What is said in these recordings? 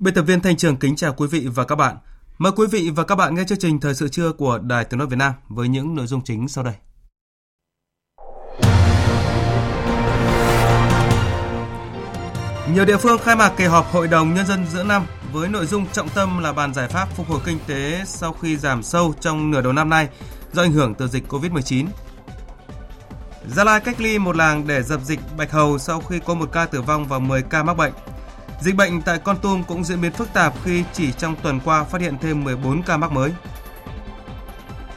Biên tập viên Thanh Trường kính chào quý vị và các bạn. Mời quý vị và các bạn nghe chương trình Thời sự trưa của Đài Tiếng Nói Việt Nam với những nội dung chính sau đây. Nhiều địa phương khai mạc kỳ họp Hội đồng Nhân dân giữa năm với nội dung trọng tâm là bàn giải pháp phục hồi kinh tế sau khi giảm sâu trong nửa đầu năm nay do ảnh hưởng từ dịch COVID-19. Gia Lai cách ly một làng để dập dịch bạch hầu sau khi có một ca tử vong và 10 ca mắc bệnh. Dịch bệnh tại Con Tum cũng diễn biến phức tạp khi chỉ trong tuần qua phát hiện thêm 14 ca mắc mới.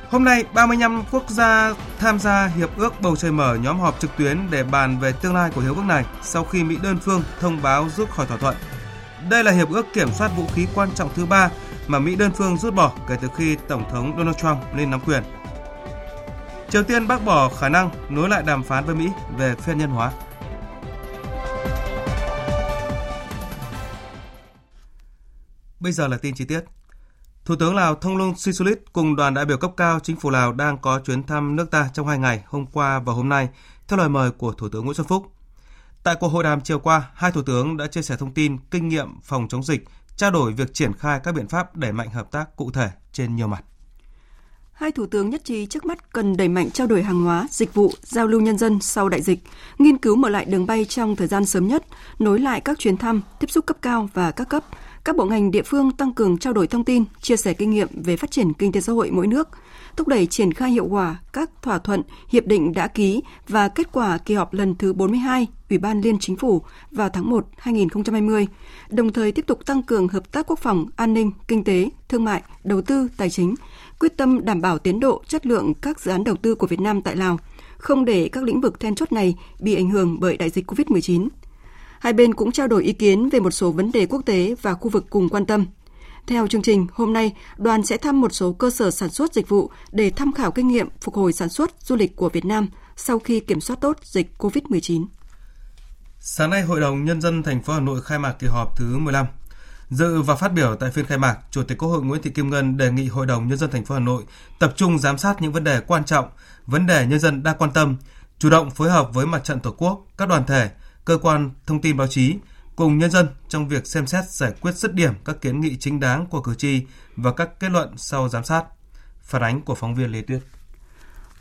Hôm nay, 35 quốc gia tham gia Hiệp ước Bầu Trời Mở nhóm họp trực tuyến để bàn về tương lai của hiệp ước này sau khi Mỹ đơn phương thông báo rút khỏi thỏa thuận. Đây là hiệp ước kiểm soát vũ khí quan trọng thứ ba mà Mỹ đơn phương rút bỏ kể từ khi Tổng thống Donald Trump lên nắm quyền. Triều Tiên bác bỏ khả năng nối lại đàm phán với Mỹ về phi hạt nhân hóa. Bây giờ là tin chi tiết. Thủ tướng Lào Thông Luân Sisulit cùng đoàn đại biểu cấp cao chính phủ Lào đang có chuyến thăm nước ta trong hai ngày, hôm qua và hôm nay, theo lời mời của Thủ tướng Nguyễn Xuân Phúc. Tại cuộc hội đàm chiều qua, hai thủ tướng đã chia sẻ thông tin, kinh nghiệm phòng chống dịch, trao đổi việc triển khai các biện pháp đẩy mạnh hợp tác cụ thể trên nhiều mặt. Hai thủ tướng nhất trí trước mắt cần đẩy mạnh trao đổi hàng hóa, dịch vụ, giao lưu nhân dân sau đại dịch, nghiên cứu mở lại đường bay trong thời gian sớm nhất, nối lại các chuyến thăm, tiếp xúc cấp cao và các cấp, các bộ ngành địa phương tăng cường trao đổi thông tin, chia sẻ kinh nghiệm về phát triển kinh tế xã hội mỗi nước, thúc đẩy triển khai hiệu quả các thỏa thuận, hiệp định đã ký và kết quả kỳ họp lần thứ 42 Ủy ban Liên Chính phủ vào tháng 1 2020, đồng thời tiếp tục tăng cường hợp tác quốc phòng, an ninh, kinh tế, thương mại, đầu tư, tài chính, quyết tâm đảm bảo tiến độ, chất lượng các dự án đầu tư của Việt Nam tại Lào, không để các lĩnh vực then chốt này bị ảnh hưởng bởi đại dịch COVID-19. Hai bên cũng trao đổi ý kiến về một số vấn đề quốc tế và khu vực cùng quan tâm. Theo chương trình, hôm nay, đoàn sẽ thăm một số cơ sở sản xuất dịch vụ để tham khảo kinh nghiệm phục hồi sản xuất du lịch của Việt Nam sau khi kiểm soát tốt dịch COVID-19. Sáng nay, Hội đồng Nhân dân thành phố Hà Nội khai mạc kỳ họp thứ 15. Dự và phát biểu tại phiên khai mạc, Chủ tịch Quốc hội Nguyễn Thị Kim Ngân đề nghị Hội đồng Nhân dân thành phố Hà Nội tập trung giám sát những vấn đề quan trọng, vấn đề nhân dân đang quan tâm, chủ động phối hợp với mặt trận Tổ quốc, các đoàn thể, cơ quan thông tin báo chí cùng nhân dân trong việc xem xét giải quyết dứt điểm các kiến nghị chính đáng của cử tri và các kết luận sau giám sát. Phản ánh của phóng viên Lê Tuyết.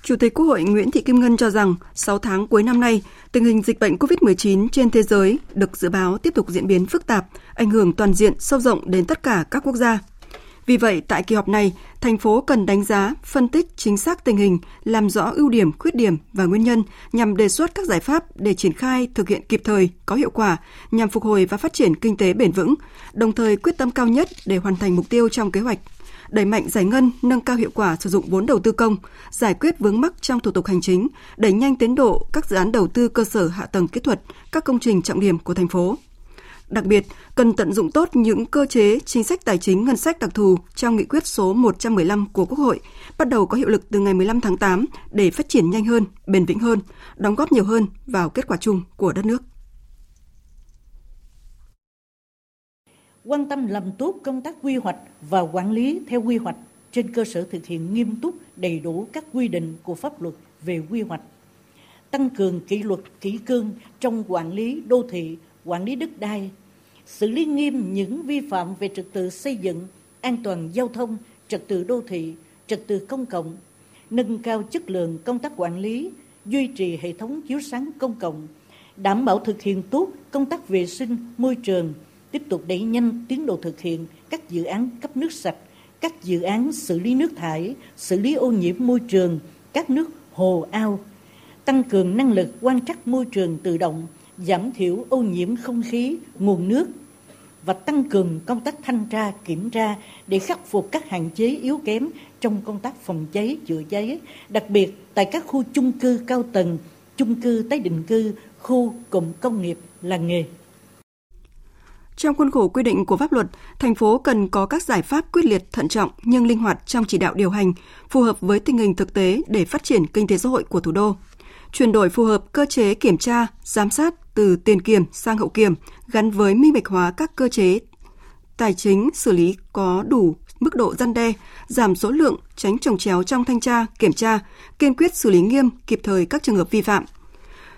Chủ tịch Quốc hội Nguyễn Thị Kim Ngân cho rằng 6 tháng cuối năm nay, tình hình dịch bệnh COVID-19 trên thế giới được dự báo tiếp tục diễn biến phức tạp, ảnh hưởng toàn diện sâu rộng đến tất cả các quốc gia. Vì vậy, tại kỳ họp này, thành phố cần đánh giá, phân tích chính xác tình hình, làm rõ ưu điểm, khuyết điểm và nguyên nhân nhằm đề xuất các giải pháp để triển khai thực hiện kịp thời, có hiệu quả nhằm phục hồi và phát triển kinh tế bền vững, đồng thời quyết tâm cao nhất để hoàn thành mục tiêu trong kế hoạch đẩy mạnh giải ngân, nâng cao hiệu quả sử dụng vốn đầu tư công, giải quyết vướng mắc trong thủ tục hành chính, đẩy nhanh tiến độ các dự án đầu tư cơ sở hạ tầng kỹ thuật, các công trình trọng điểm của thành phố. Đặc biệt, cần tận dụng tốt những cơ chế, chính sách tài chính ngân sách đặc thù trong nghị quyết số 115 của Quốc hội, bắt đầu có hiệu lực từ ngày 15 tháng 8 để phát triển nhanh hơn, bền vững hơn, đóng góp nhiều hơn vào kết quả chung của đất nước. Quan tâm làm tốt công tác quy hoạch và quản lý theo quy hoạch trên cơ sở thực hiện nghiêm túc đầy đủ các quy định của pháp luật về quy hoạch tăng cường kỷ luật kỷ cương trong quản lý đô thị quản lý đất đai xử lý nghiêm những vi phạm về trật tự xây dựng, an toàn giao thông, trật tự đô thị, trật tự công cộng, nâng cao chất lượng công tác quản lý, duy trì hệ thống chiếu sáng công cộng, đảm bảo thực hiện tốt công tác vệ sinh môi trường, tiếp tục đẩy nhanh tiến độ thực hiện các dự án cấp nước sạch, các dự án xử lý nước thải, xử lý ô nhiễm môi trường, các nước hồ ao, tăng cường năng lực quan trắc môi trường tự động, giảm thiểu ô nhiễm không khí, nguồn nước và tăng cường công tác thanh tra, kiểm tra để khắc phục các hạn chế yếu kém trong công tác phòng cháy, chữa cháy, đặc biệt tại các khu chung cư cao tầng, chung cư tái định cư, khu cụm công nghiệp, làng nghề. Trong khuôn khổ quy định của pháp luật, thành phố cần có các giải pháp quyết liệt, thận trọng nhưng linh hoạt trong chỉ đạo điều hành, phù hợp với tình hình thực tế để phát triển kinh tế xã hội của thủ đô. Chuyển đổi phù hợp cơ chế kiểm tra, giám sát từ tiền kiểm sang hậu kiểm, gắn với minh bạch hóa các cơ chế tài chính xử lý có đủ mức độ răn đe, giảm số lượng, tránh trồng chéo trong thanh tra, kiểm tra, kiên quyết xử lý nghiêm kịp thời các trường hợp vi phạm –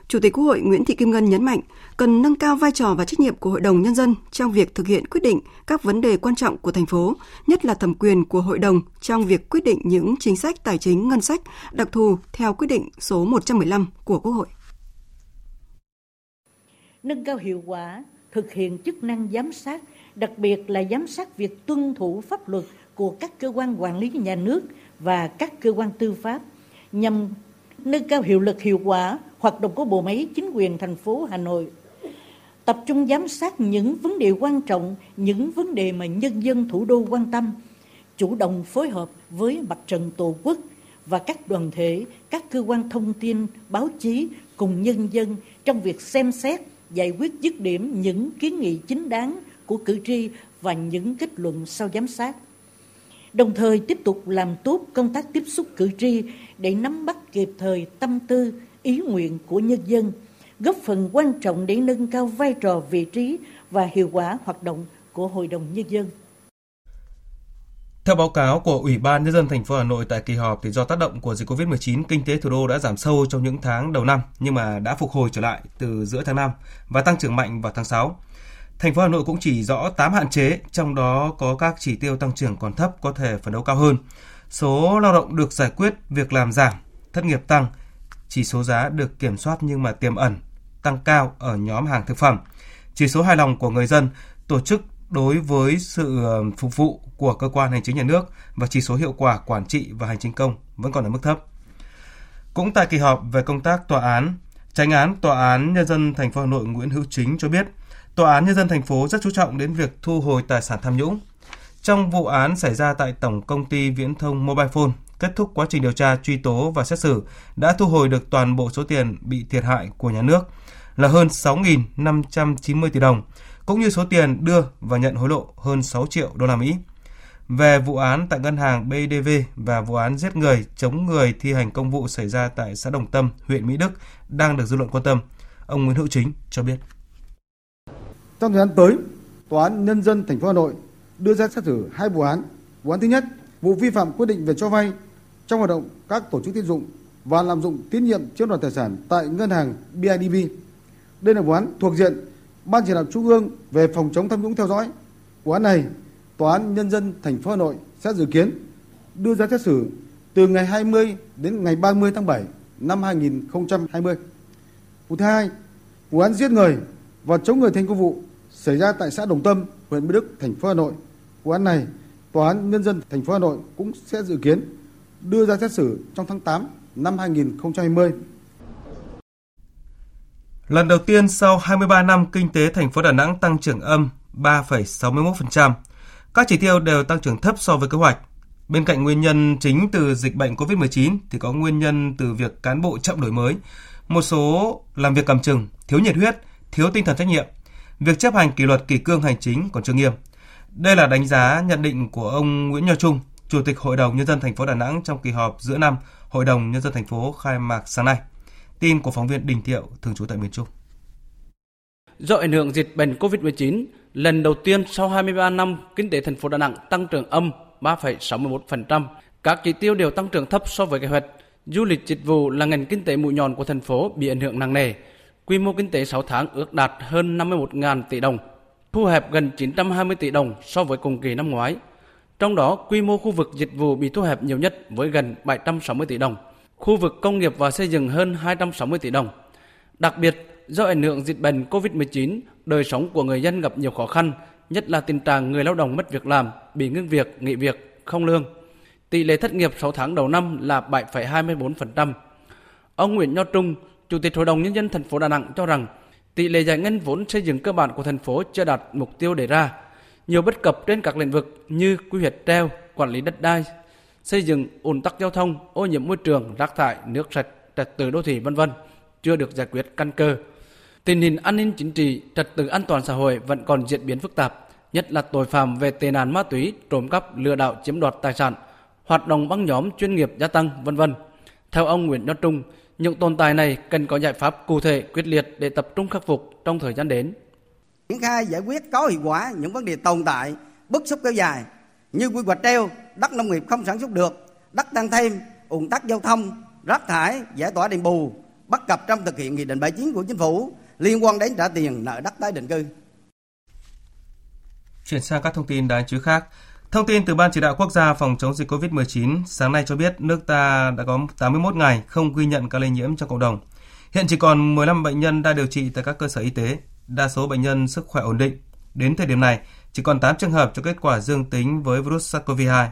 Chủ tịch Quốc hội Nguyễn Thị Kim Ngân nhấn mạnh cần nâng cao vai trò và trách nhiệm của Hội đồng Nhân dân trong việc thực hiện quyết định các vấn đề quan trọng của thành phố, nhất là thẩm quyền của Hội đồng trong việc quyết định những chính sách tài chính ngân sách đặc thù theo quyết định số 115 của Quốc hội. Nâng cao hiệu quả, thực hiện chức năng giám sát, đặc biệt là giám sát việc tuân thủ pháp luật của các cơ quan quản lý nhà nước và các cơ quan tư pháp nhằm nâng cao hiệu lực hiệu quả hoạt động của bộ máy chính quyền thành phố Hà Nội. Tập trung giám sát những vấn đề quan trọng, những vấn đề mà nhân dân thủ đô quan tâm, chủ động phối hợp với mặt trận Tổ quốc và các đoàn thể, các cơ quan thông tin, báo chí cùng nhân dân trong việc xem xét, giải quyết dứt điểm những kiến nghị chính đáng của cử tri và những kết luận sau giám sát. Đồng thời tiếp tục làm tốt công tác tiếp xúc cử tri để nắm bắt kịp thời tâm tư, ý nguyện của nhân dân, góp phần quan trọng để nâng cao vai trò vị trí và hiệu quả hoạt động của Hội đồng nhân dân. Theo báo cáo của Ủy ban nhân dân thành phố Hà Nội tại kỳ họp thì do tác động của dịch Covid-19, kinh tế thủ đô đã giảm sâu trong những tháng đầu năm nhưng mà đã phục hồi trở lại từ giữa tháng 5 và tăng trưởng mạnh vào tháng 6. Thành phố Hà Nội cũng chỉ rõ 8 hạn chế, trong đó có các chỉ tiêu tăng trưởng còn thấp có thể phấn đấu cao hơn. Số lao động được giải quyết, việc làm giảm, thất nghiệp tăng, chỉ số giá được kiểm soát nhưng mà tiềm ẩn tăng cao ở nhóm hàng thực phẩm. Chỉ số hài lòng của người dân, tổ chức đối với sự ờ, phục vụ của cơ quan hành chính nhà nước và chỉ số hiệu quả quản trị và hành chính công vẫn còn ở mức thấp. Cũng tại kỳ họp về công tác tòa án, Tránh án Tòa án Nhân dân thành phố Hà Nội Nguyễn Hữu Chính cho biết, Tòa án Nhân dân thành phố rất chú trọng đến việc thu hồi tài sản tham nhũng. Trong vụ án xảy ra tại Tổng Công ty Viễn thông Mobile Phone, kết thúc quá trình điều tra, truy tố và xét xử, đã thu hồi được toàn bộ số tiền bị thiệt hại của nhà nước là hơn 6.590 tỷ đồng, cũng như số tiền đưa và nhận hối lộ hơn 6 triệu đô la Mỹ. Về vụ án tại ngân hàng BDV và vụ án giết người chống người thi hành công vụ xảy ra tại xã Đồng Tâm, huyện Mỹ Đức đang được dư luận quan tâm, ông Nguyễn Hữu Chính cho biết. Trong thời gian tới, Tòa án Nhân dân thành phố Hà Nội đưa ra xét xử hai vụ án. Vụ án thứ nhất, vụ vi phạm quyết định về cho vay trong hoạt động các tổ chức tín dụng và lạm dụng tín nhiệm chiếm đoạt tài sản tại ngân hàng BIDV. Đây là vụ án thuộc diện Ban chỉ đạo Trung ương về phòng chống tham nhũng theo dõi. Vụ án này, Tòa án Nhân dân thành phố Hà Nội sẽ dự kiến đưa ra xét xử từ ngày 20 đến ngày 30 tháng 7 năm 2020. Vụ thứ hai, vụ án giết người và chống người thành công vụ xảy ra tại xã Đồng Tâm, huyện Mỹ Đức, thành phố Hà Nội. Vụ án này, Tòa án Nhân dân thành phố Hà Nội cũng sẽ dự kiến đưa ra xét xử trong tháng 8 năm 2020. Lần đầu tiên sau 23 năm, kinh tế thành phố Đà Nẵng tăng trưởng âm 3,61%. Các chỉ tiêu đều tăng trưởng thấp so với kế hoạch. Bên cạnh nguyên nhân chính từ dịch bệnh COVID-19 thì có nguyên nhân từ việc cán bộ chậm đổi mới, một số làm việc cầm chừng, thiếu nhiệt huyết, thiếu tinh thần trách nhiệm. Việc chấp hành kỷ luật kỷ cương hành chính còn chưa nghiêm. Đây là đánh giá nhận định của ông Nguyễn Nho Trung, Chủ tịch Hội đồng nhân dân thành phố Đà Nẵng trong kỳ họp giữa năm Hội đồng nhân dân thành phố khai mạc sáng nay. Tin của phóng viên Đình Thiệu thường trú tại miền Trung. Do ảnh hưởng dịch bệnh COVID-19, lần đầu tiên sau 23 năm, kinh tế thành phố Đà Nẵng tăng trưởng âm 3,61%. Các chỉ tiêu đều tăng trưởng thấp so với kế hoạch. Du lịch dịch vụ là ngành kinh tế mũi nhọn của thành phố bị ảnh hưởng nặng nề. Quy mô kinh tế 6 tháng ước đạt hơn 51.000 tỷ đồng, thu hẹp gần 920 tỷ đồng so với cùng kỳ năm ngoái. Trong đó, quy mô khu vực dịch vụ bị thu hẹp nhiều nhất với gần 760 tỷ đồng, khu vực công nghiệp và xây dựng hơn 260 tỷ đồng. Đặc biệt, do ảnh hưởng dịch bệnh COVID-19, đời sống của người dân gặp nhiều khó khăn, nhất là tình trạng người lao động mất việc làm, bị ngưng việc, nghỉ việc, không lương. Tỷ lệ thất nghiệp 6 tháng đầu năm là 7,24%. Ông Nguyễn Nho Trung, Chủ tịch Hội đồng Nhân dân thành phố Đà Nẵng cho rằng tỷ lệ giải ngân vốn xây dựng cơ bản của thành phố chưa đạt mục tiêu đề ra. Nhiều bất cập trên các lĩnh vực như quy hoạch treo, quản lý đất đai, xây dựng ùn tắc giao thông, ô nhiễm môi trường, rác thải, nước sạch, trật tự đô thị vân vân chưa được giải quyết căn cơ. Tình hình an ninh chính trị, trật tự an toàn xã hội vẫn còn diễn biến phức tạp, nhất là tội phạm về tệ nạn ma túy, trộm cắp, lừa đảo chiếm đoạt tài sản, hoạt động băng nhóm chuyên nghiệp gia tăng, vân vân. Theo ông Nguyễn Nhất Trung, những tồn tại này cần có giải pháp cụ thể quyết liệt để tập trung khắc phục trong thời gian đến. Triển khai giải quyết có hiệu quả những vấn đề tồn tại, bức xúc kéo dài như quy hoạch treo, đất nông nghiệp không sản xuất được, đất tăng thêm, ùn tắc giao thông, rác thải, giải tỏa đền bù, bất cập trong thực hiện nghị định 79 của chính phủ liên quan đến trả tiền nợ đất tái định cư. Chuyển sang các thông tin đáng chú ý khác. Thông tin từ Ban Chỉ đạo Quốc gia phòng chống dịch COVID-19 sáng nay cho biết nước ta đã có 81 ngày không ghi nhận ca lây nhiễm trong cộng đồng. Hiện chỉ còn 15 bệnh nhân đang điều trị tại các cơ sở y tế. Đa số bệnh nhân sức khỏe ổn định. Đến thời điểm này, chỉ còn 8 trường hợp cho kết quả dương tính với virus SARS-CoV-2.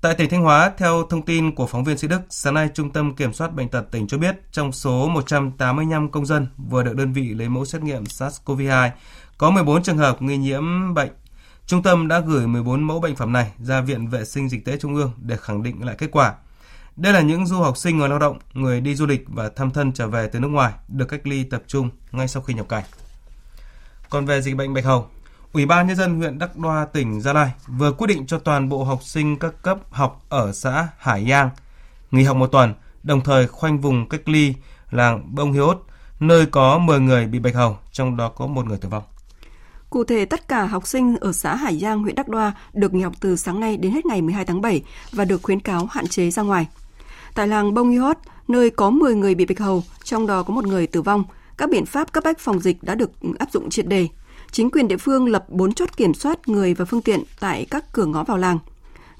Tại tỉnh Thanh Hóa, theo thông tin của phóng viên Sĩ Đức, sáng nay Trung tâm Kiểm soát Bệnh tật tỉnh cho biết trong số 185 công dân vừa được đơn vị lấy mẫu xét nghiệm SARS-CoV-2, có 14 trường hợp nghi nhiễm bệnh. Trung tâm đã gửi 14 mẫu bệnh phẩm này ra Viện Vệ sinh Dịch tễ Trung ương để khẳng định lại kết quả. Đây là những du học sinh người lao động, người đi du lịch và thăm thân trở về từ nước ngoài được cách ly tập trung ngay sau khi nhập cảnh. Còn về dịch bệnh bạch hầu, Ủy ban Nhân dân huyện Đắc Đoa, tỉnh Gia Lai vừa quyết định cho toàn bộ học sinh các cấp học ở xã Hải Giang nghỉ học một tuần, đồng thời khoanh vùng cách ly làng Bông Hiốt, nơi có 10 người bị bạch hầu, trong đó có một người tử vong. Cụ thể, tất cả học sinh ở xã Hải Giang, huyện Đắc Đoa được nghỉ học từ sáng nay đến hết ngày 12 tháng 7 và được khuyến cáo hạn chế ra ngoài. Tại làng Bông Hiốt, nơi có 10 người bị bạch hầu, trong đó có một người tử vong, các biện pháp cấp bách phòng dịch đã được áp dụng triệt đề chính quyền địa phương lập 4 chốt kiểm soát người và phương tiện tại các cửa ngõ vào làng.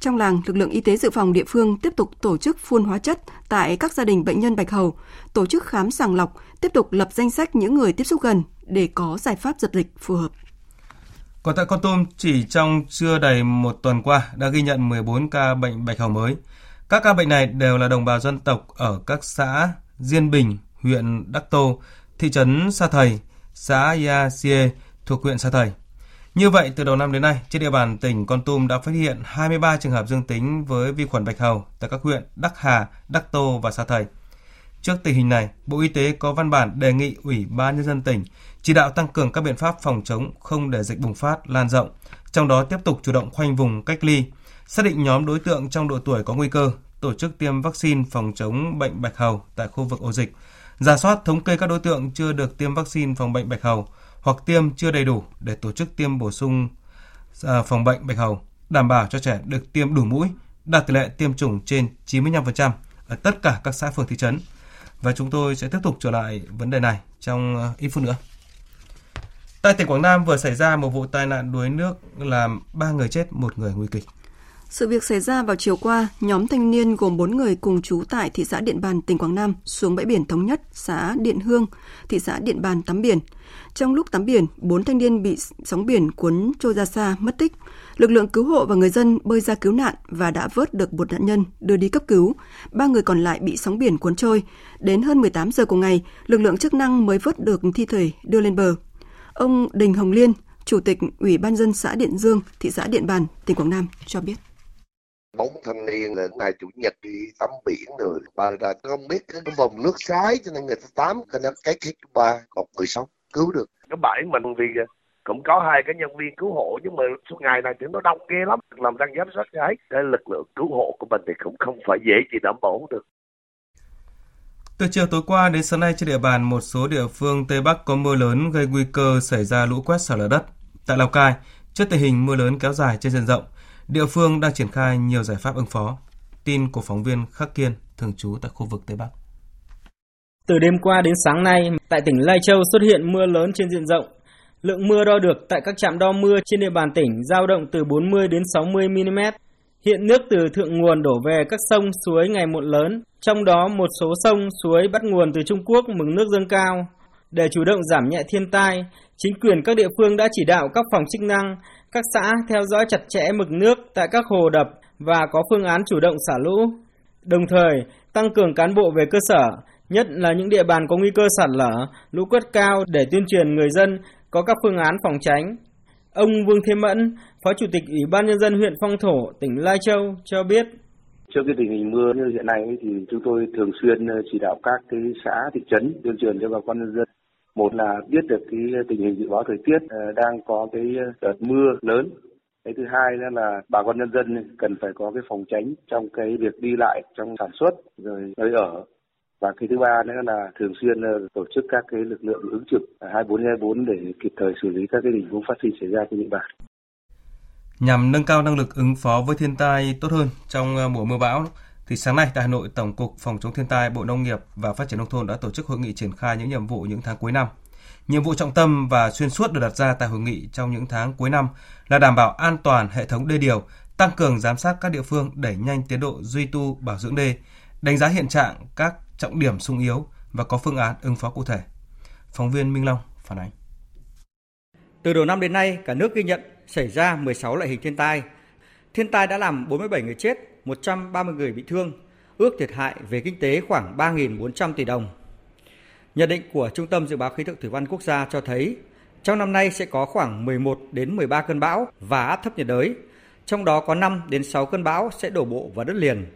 Trong làng, lực lượng y tế dự phòng địa phương tiếp tục tổ chức phun hóa chất tại các gia đình bệnh nhân bạch hầu, tổ chức khám sàng lọc, tiếp tục lập danh sách những người tiếp xúc gần để có giải pháp dập dịch phù hợp. Còn tại Con Tum, chỉ trong chưa đầy một tuần qua đã ghi nhận 14 ca bệnh bạch hầu mới. Các ca bệnh này đều là đồng bào dân tộc ở các xã Diên Bình, huyện Đắc Tô, thị trấn Sa Thầy, xã Ia Xie, thuộc huyện Sa Thầy. Như vậy, từ đầu năm đến nay, trên địa bàn tỉnh Con Tum đã phát hiện 23 trường hợp dương tính với vi khuẩn bạch hầu tại các huyện Đắc Hà, Đắc Tô và Sa Thầy. Trước tình hình này, Bộ Y tế có văn bản đề nghị Ủy ban Nhân dân tỉnh chỉ đạo tăng cường các biện pháp phòng chống không để dịch bùng phát, lan rộng, trong đó tiếp tục chủ động khoanh vùng cách ly, xác định nhóm đối tượng trong độ tuổi có nguy cơ, tổ chức tiêm vaccine phòng chống bệnh bạch hầu tại khu vực ổ dịch, giả soát thống kê các đối tượng chưa được tiêm vaccine phòng bệnh bạch hầu, hoặc tiêm chưa đầy đủ để tổ chức tiêm bổ sung à, phòng bệnh bạch hầu, đảm bảo cho trẻ được tiêm đủ mũi, đạt tỷ lệ tiêm chủng trên 95% ở tất cả các xã phường thị trấn. Và chúng tôi sẽ tiếp tục trở lại vấn đề này trong à, ít phút nữa. Tại tỉnh Quảng Nam vừa xảy ra một vụ tai nạn đuối nước làm 3 người chết, một người nguy kịch. Sự việc xảy ra vào chiều qua, nhóm thanh niên gồm 4 người cùng trú tại thị xã Điện Bàn, tỉnh Quảng Nam xuống bãi biển Thống Nhất, xã Điện Hương, thị xã Điện Bàn tắm biển. Trong lúc tắm biển, 4 thanh niên bị sóng biển cuốn trôi ra xa, mất tích. Lực lượng cứu hộ và người dân bơi ra cứu nạn và đã vớt được một nạn nhân đưa đi cấp cứu. Ba người còn lại bị sóng biển cuốn trôi. Đến hơn 18 giờ cùng ngày, lực lượng chức năng mới vớt được thi thể đưa lên bờ. Ông Đình Hồng Liên, Chủ tịch Ủy ban dân xã Điện Dương, thị xã Điện Bàn, tỉnh Quảng Nam cho biết bốn thanh niên là ngày chủ nhật đi tắm biển rồi bà là không biết cái vùng nước sái cho nên người ta tắm cái cái cái ba còn người sống cứu được. Cái bãi mình vì cũng có hai cái nhân viên cứu hộ nhưng mà suốt ngày này thì nó đông ghê lắm làm đang giám sát cái cái lực lượng cứu hộ của mình thì cũng không phải dễ gì đảm bảo được. Từ chiều tối qua đến sáng nay trên địa bàn một số địa phương Tây Bắc có mưa lớn gây nguy cơ xảy ra lũ quét sạt lở đất. Tại Lào Cai, trước tình hình mưa lớn kéo dài trên diện rộng, địa phương đang triển khai nhiều giải pháp ứng phó. Tin của phóng viên Khắc Kiên, thường trú tại khu vực Tây Bắc. Từ đêm qua đến sáng nay, tại tỉnh Lai Châu xuất hiện mưa lớn trên diện rộng. Lượng mưa đo được tại các trạm đo mưa trên địa bàn tỉnh giao động từ 40 đến 60 mm. Hiện nước từ thượng nguồn đổ về các sông, suối ngày một lớn, trong đó một số sông, suối bắt nguồn từ Trung Quốc mực nước dâng cao. Để chủ động giảm nhẹ thiên tai, chính quyền các địa phương đã chỉ đạo các phòng chức năng, các xã theo dõi chặt chẽ mực nước tại các hồ đập và có phương án chủ động xả lũ. Đồng thời, tăng cường cán bộ về cơ sở, nhất là những địa bàn có nguy cơ sạt lở, lũ quét cao để tuyên truyền người dân có các phương án phòng tránh. Ông Vương Thế Mẫn, Phó Chủ tịch Ủy ban Nhân dân huyện Phong Thổ, tỉnh Lai Châu cho biết. Trước cái tình hình mưa như hiện nay thì chúng tôi thường xuyên ờ, chỉ đạo các cái xã, thị trấn, tuyên truyền cho bà con nhân dân. Một là biết được cái tình hình dự báo thời tiết ờ, đang có cái ờ, đợt mưa lớn. Cái thứ hai là bà con nhân dân cần phải có cái phòng tránh trong cái việc đi lại, trong sản xuất, rồi nơi ở và cái thứ ba nữa là thường xuyên tổ chức các cái lực lượng ứng trực 24 24 để kịp thời xử lý các cái tình huống phát sinh xảy ra trên địa bàn. Nhằm nâng cao năng lực ứng phó với thiên tai tốt hơn trong ờ, mùa mưa bão, thì sáng nay tại Hà Nội, Tổng cục Phòng chống thiên tai, Bộ Nông nghiệp và Phát triển nông thôn đã tổ chức hội nghị triển khai những nhiệm vụ những tháng cuối năm. Nhiệm vụ trọng tâm và xuyên suốt được đặt ra tại hội nghị trong những tháng cuối năm là đảm bảo an toàn hệ thống đê điều, tăng cường giám sát các địa phương đẩy nhanh tiến độ duy tu bảo dưỡng đê, đánh giá hiện trạng các trọng điểm sung yếu và có phương án ứng phó cụ thể. Phóng viên Minh Long phản ánh. Từ đầu năm đến nay, cả nước ghi nhận xảy ra 16 loại hình thiên tai. Thiên tai đã làm 47 người chết, 130 người bị thương, ước thiệt hại về kinh tế khoảng 3.400 tỷ đồng. Nhận định của Trung tâm Dự báo Khí tượng Thủy văn Quốc gia cho thấy, trong năm nay sẽ có khoảng 11 đến 13 cơn bão và áp thấp nhiệt đới, trong đó có 5 đến 6 cơn bão sẽ đổ bộ vào đất liền.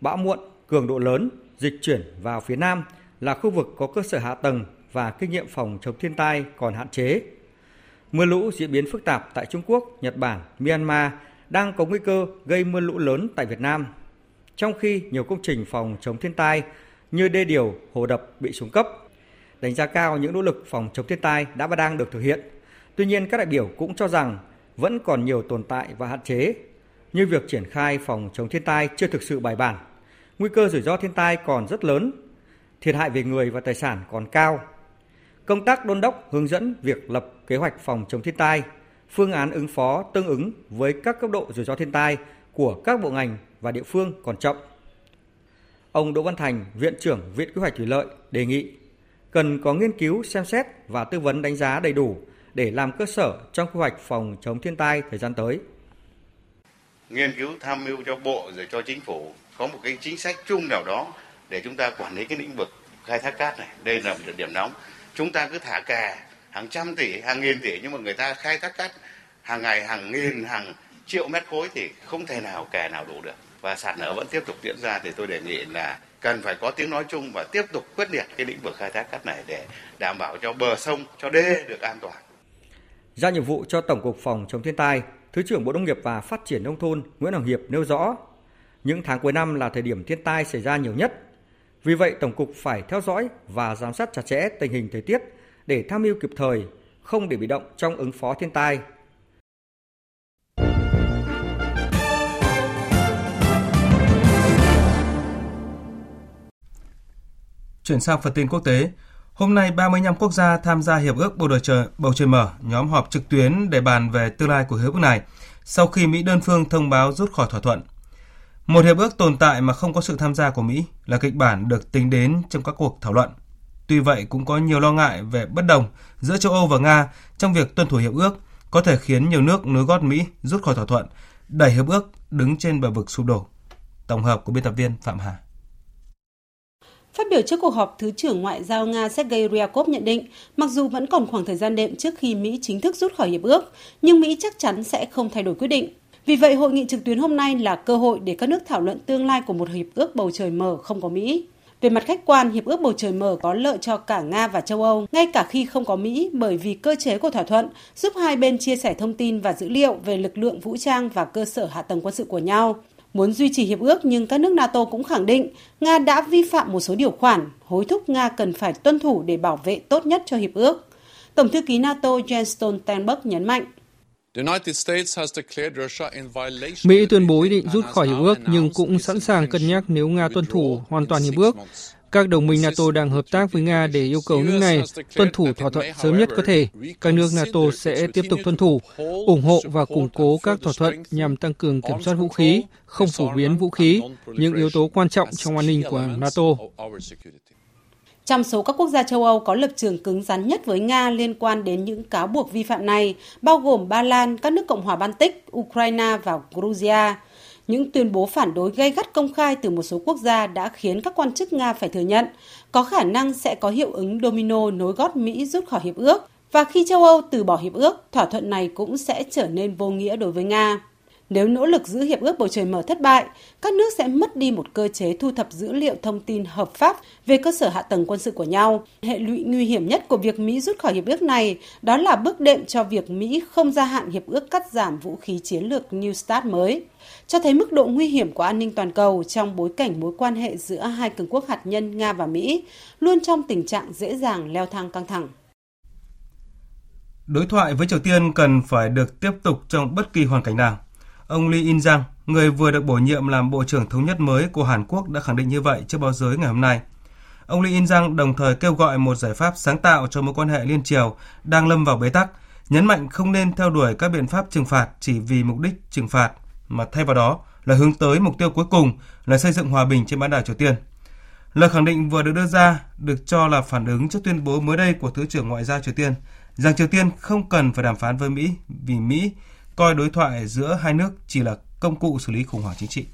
Bão muộn, cường độ lớn, dịch chuyển vào phía Nam là khu vực có cơ sở hạ tầng và kinh nghiệm phòng chống thiên tai còn hạn chế. Mưa lũ diễn biến phức tạp tại Trung Quốc, Nhật Bản, Myanmar đang có nguy cơ gây mưa lũ lớn tại Việt Nam. Trong khi nhiều công trình phòng chống thiên tai như đê điều, hồ đập bị xuống cấp. Đánh giá cao những nỗ lực phòng chống thiên tai đã và đang được thực hiện. Tuy nhiên các đại biểu cũng cho rằng vẫn còn nhiều tồn tại và hạn chế, như việc triển khai phòng chống thiên tai chưa thực sự bài bản. Nguy cơ rủi ro thiên tai còn rất lớn, thiệt hại về người và tài sản còn cao. Công tác đôn đốc hướng dẫn việc lập kế hoạch phòng chống thiên tai, phương án ứng phó tương ứng với các cấp độ rủi ro thiên tai của các bộ ngành và địa phương còn chậm. Ông Đỗ Văn Thành, Viện trưởng Viện Quy hoạch Thủy lợi đề nghị cần có nghiên cứu xem xét và tư vấn đánh giá đầy đủ để làm cơ sở trong quy hoạch phòng chống thiên tai thời gian tới. Nghiên cứu tham mưu cho Bộ rồi cho Chính phủ có một cái chính sách chung nào đó để chúng ta quản lý cái lĩnh vực khai thác cát này. Đây là một điểm nóng. Chúng ta cứ thả cà hàng trăm tỷ, hàng nghìn tỷ nhưng mà người ta khai thác cát hàng ngày hàng nghìn, hàng triệu mét khối thì không thể nào kè nào đủ được và sạt lở vẫn tiếp tục diễn ra thì tôi đề nghị là cần phải có tiếng nói chung và tiếp tục quyết liệt cái lĩnh vực khai thác cát này để đảm bảo cho bờ sông, cho đê được an toàn. Giao nhiệm vụ cho Tổng cục Phòng chống thiên tai, Thứ trưởng Bộ Nông nghiệp và Phát triển Nông thôn Nguyễn Hoàng Hiệp nêu rõ, những tháng cuối năm là thời điểm thiên tai xảy ra nhiều nhất. Vì vậy, Tổng cục phải theo dõi và giám sát chặt chẽ tình hình thời tiết để tham mưu kịp thời, không để bị động trong ứng phó thiên tai. Chuyển sang phần tin quốc tế, hôm nay 35 quốc gia tham gia hiệp ước bầu trời bầu trời mở, nhóm họp trực tuyến để bàn về tương lai của hiệp ước này sau khi Mỹ đơn phương thông báo rút khỏi thỏa thuận. Một hiệp ước tồn tại mà không có sự tham gia của Mỹ là kịch bản được tính đến trong các cuộc thảo luận. Tuy vậy cũng có nhiều lo ngại về bất đồng giữa châu Âu và Nga trong việc tuân thủ hiệp ước có thể khiến nhiều nước nối gót Mỹ rút khỏi thỏa thuận, đẩy hiệp ước đứng trên bờ vực sụp đổ. Tổng hợp của biên tập viên Phạm Hà. Phát biểu trước cuộc họp, Thứ trưởng Ngoại giao Nga Sergei Ryabkov nhận định, mặc dù vẫn còn khoảng thời gian đệm trước khi Mỹ chính thức rút khỏi hiệp ước, nhưng Mỹ chắc chắn sẽ không thay đổi quyết định. Vì vậy, hội nghị trực tuyến hôm nay là cơ hội để các nước thảo luận tương lai của một hiệp ước bầu trời mở không có Mỹ. Về mặt khách quan, hiệp ước bầu trời mở có lợi cho cả Nga và châu Âu, ngay cả khi không có Mỹ, bởi vì cơ chế của thỏa thuận giúp hai bên chia sẻ thông tin và dữ liệu về lực lượng vũ trang và cơ sở hạ tầng quân sự của nhau. Muốn duy trì hiệp ước nhưng các nước NATO cũng khẳng định Nga đã vi phạm một số điều khoản, hối thúc Nga cần phải tuân thủ để bảo vệ tốt nhất cho hiệp ước. Tổng thư ký NATO Jens Stoltenberg nhấn mạnh. Mỹ tuyên bố ý định rút khỏi hiệp ước nhưng cũng sẵn sàng cân nhắc nếu Nga tuân thủ hoàn toàn hiệp ước. Các đồng minh NATO đang hợp tác với Nga để yêu cầu nước này tuân thủ thỏa thuận sớm nhất có thể. Các nước NATO sẽ tiếp tục tuân thủ, ủng hộ và củng cố các thỏa thuận nhằm tăng cường kiểm soát vũ khí, không phổ biến vũ khí, những yếu tố quan trọng trong an ninh của NATO. Trong số các quốc gia châu Âu có lập trường cứng rắn nhất với Nga liên quan đến những cáo buộc vi phạm này, bao gồm Ba Lan, các nước Cộng hòa Baltic, Ukraine và Georgia. Những tuyên bố phản đối gay gắt công khai từ một số quốc gia đã khiến các quan chức Nga phải thừa nhận có khả năng sẽ có hiệu ứng domino nối gót Mỹ rút khỏi hiệp ước và khi châu Âu từ bỏ hiệp ước, thỏa thuận này cũng sẽ trở nên vô nghĩa đối với Nga. Nếu nỗ lực giữ hiệp ước bầu trời mở thất bại, các nước sẽ mất đi một cơ chế thu thập dữ liệu thông tin hợp pháp về cơ sở hạ tầng quân sự của nhau. Hệ lụy nguy hiểm nhất của việc Mỹ rút khỏi hiệp ước này đó là bước đệm cho việc Mỹ không gia hạn hiệp ước cắt giảm vũ khí chiến lược New START mới, cho thấy mức độ nguy hiểm của an ninh toàn cầu trong bối cảnh mối quan hệ giữa hai cường quốc hạt nhân Nga và Mỹ luôn trong tình trạng dễ dàng leo thang căng thẳng. Đối thoại với Triều Tiên cần phải được tiếp tục trong bất kỳ hoàn cảnh nào. Ông Lee In-jang, người vừa được bổ nhiệm làm Bộ trưởng Thống nhất mới của Hàn Quốc đã khẳng định như vậy trước báo giới ngày hôm nay. Ông Lee In-jang đồng thời kêu gọi một giải pháp sáng tạo cho mối quan hệ liên triều đang lâm vào bế tắc, nhấn mạnh không nên theo đuổi các biện pháp trừng phạt chỉ vì mục đích trừng phạt, mà thay vào đó là hướng tới mục tiêu cuối cùng là xây dựng hòa bình trên bán đảo Triều Tiên. Lời khẳng định vừa được đưa ra được cho là phản ứng trước tuyên bố mới đây của Thứ trưởng Ngoại giao Triều Tiên rằng Triều Tiên không cần phải đàm phán với Mỹ vì Mỹ coi đối thoại giữa hai nước chỉ là công cụ xử lý khủng hoảng chính trị.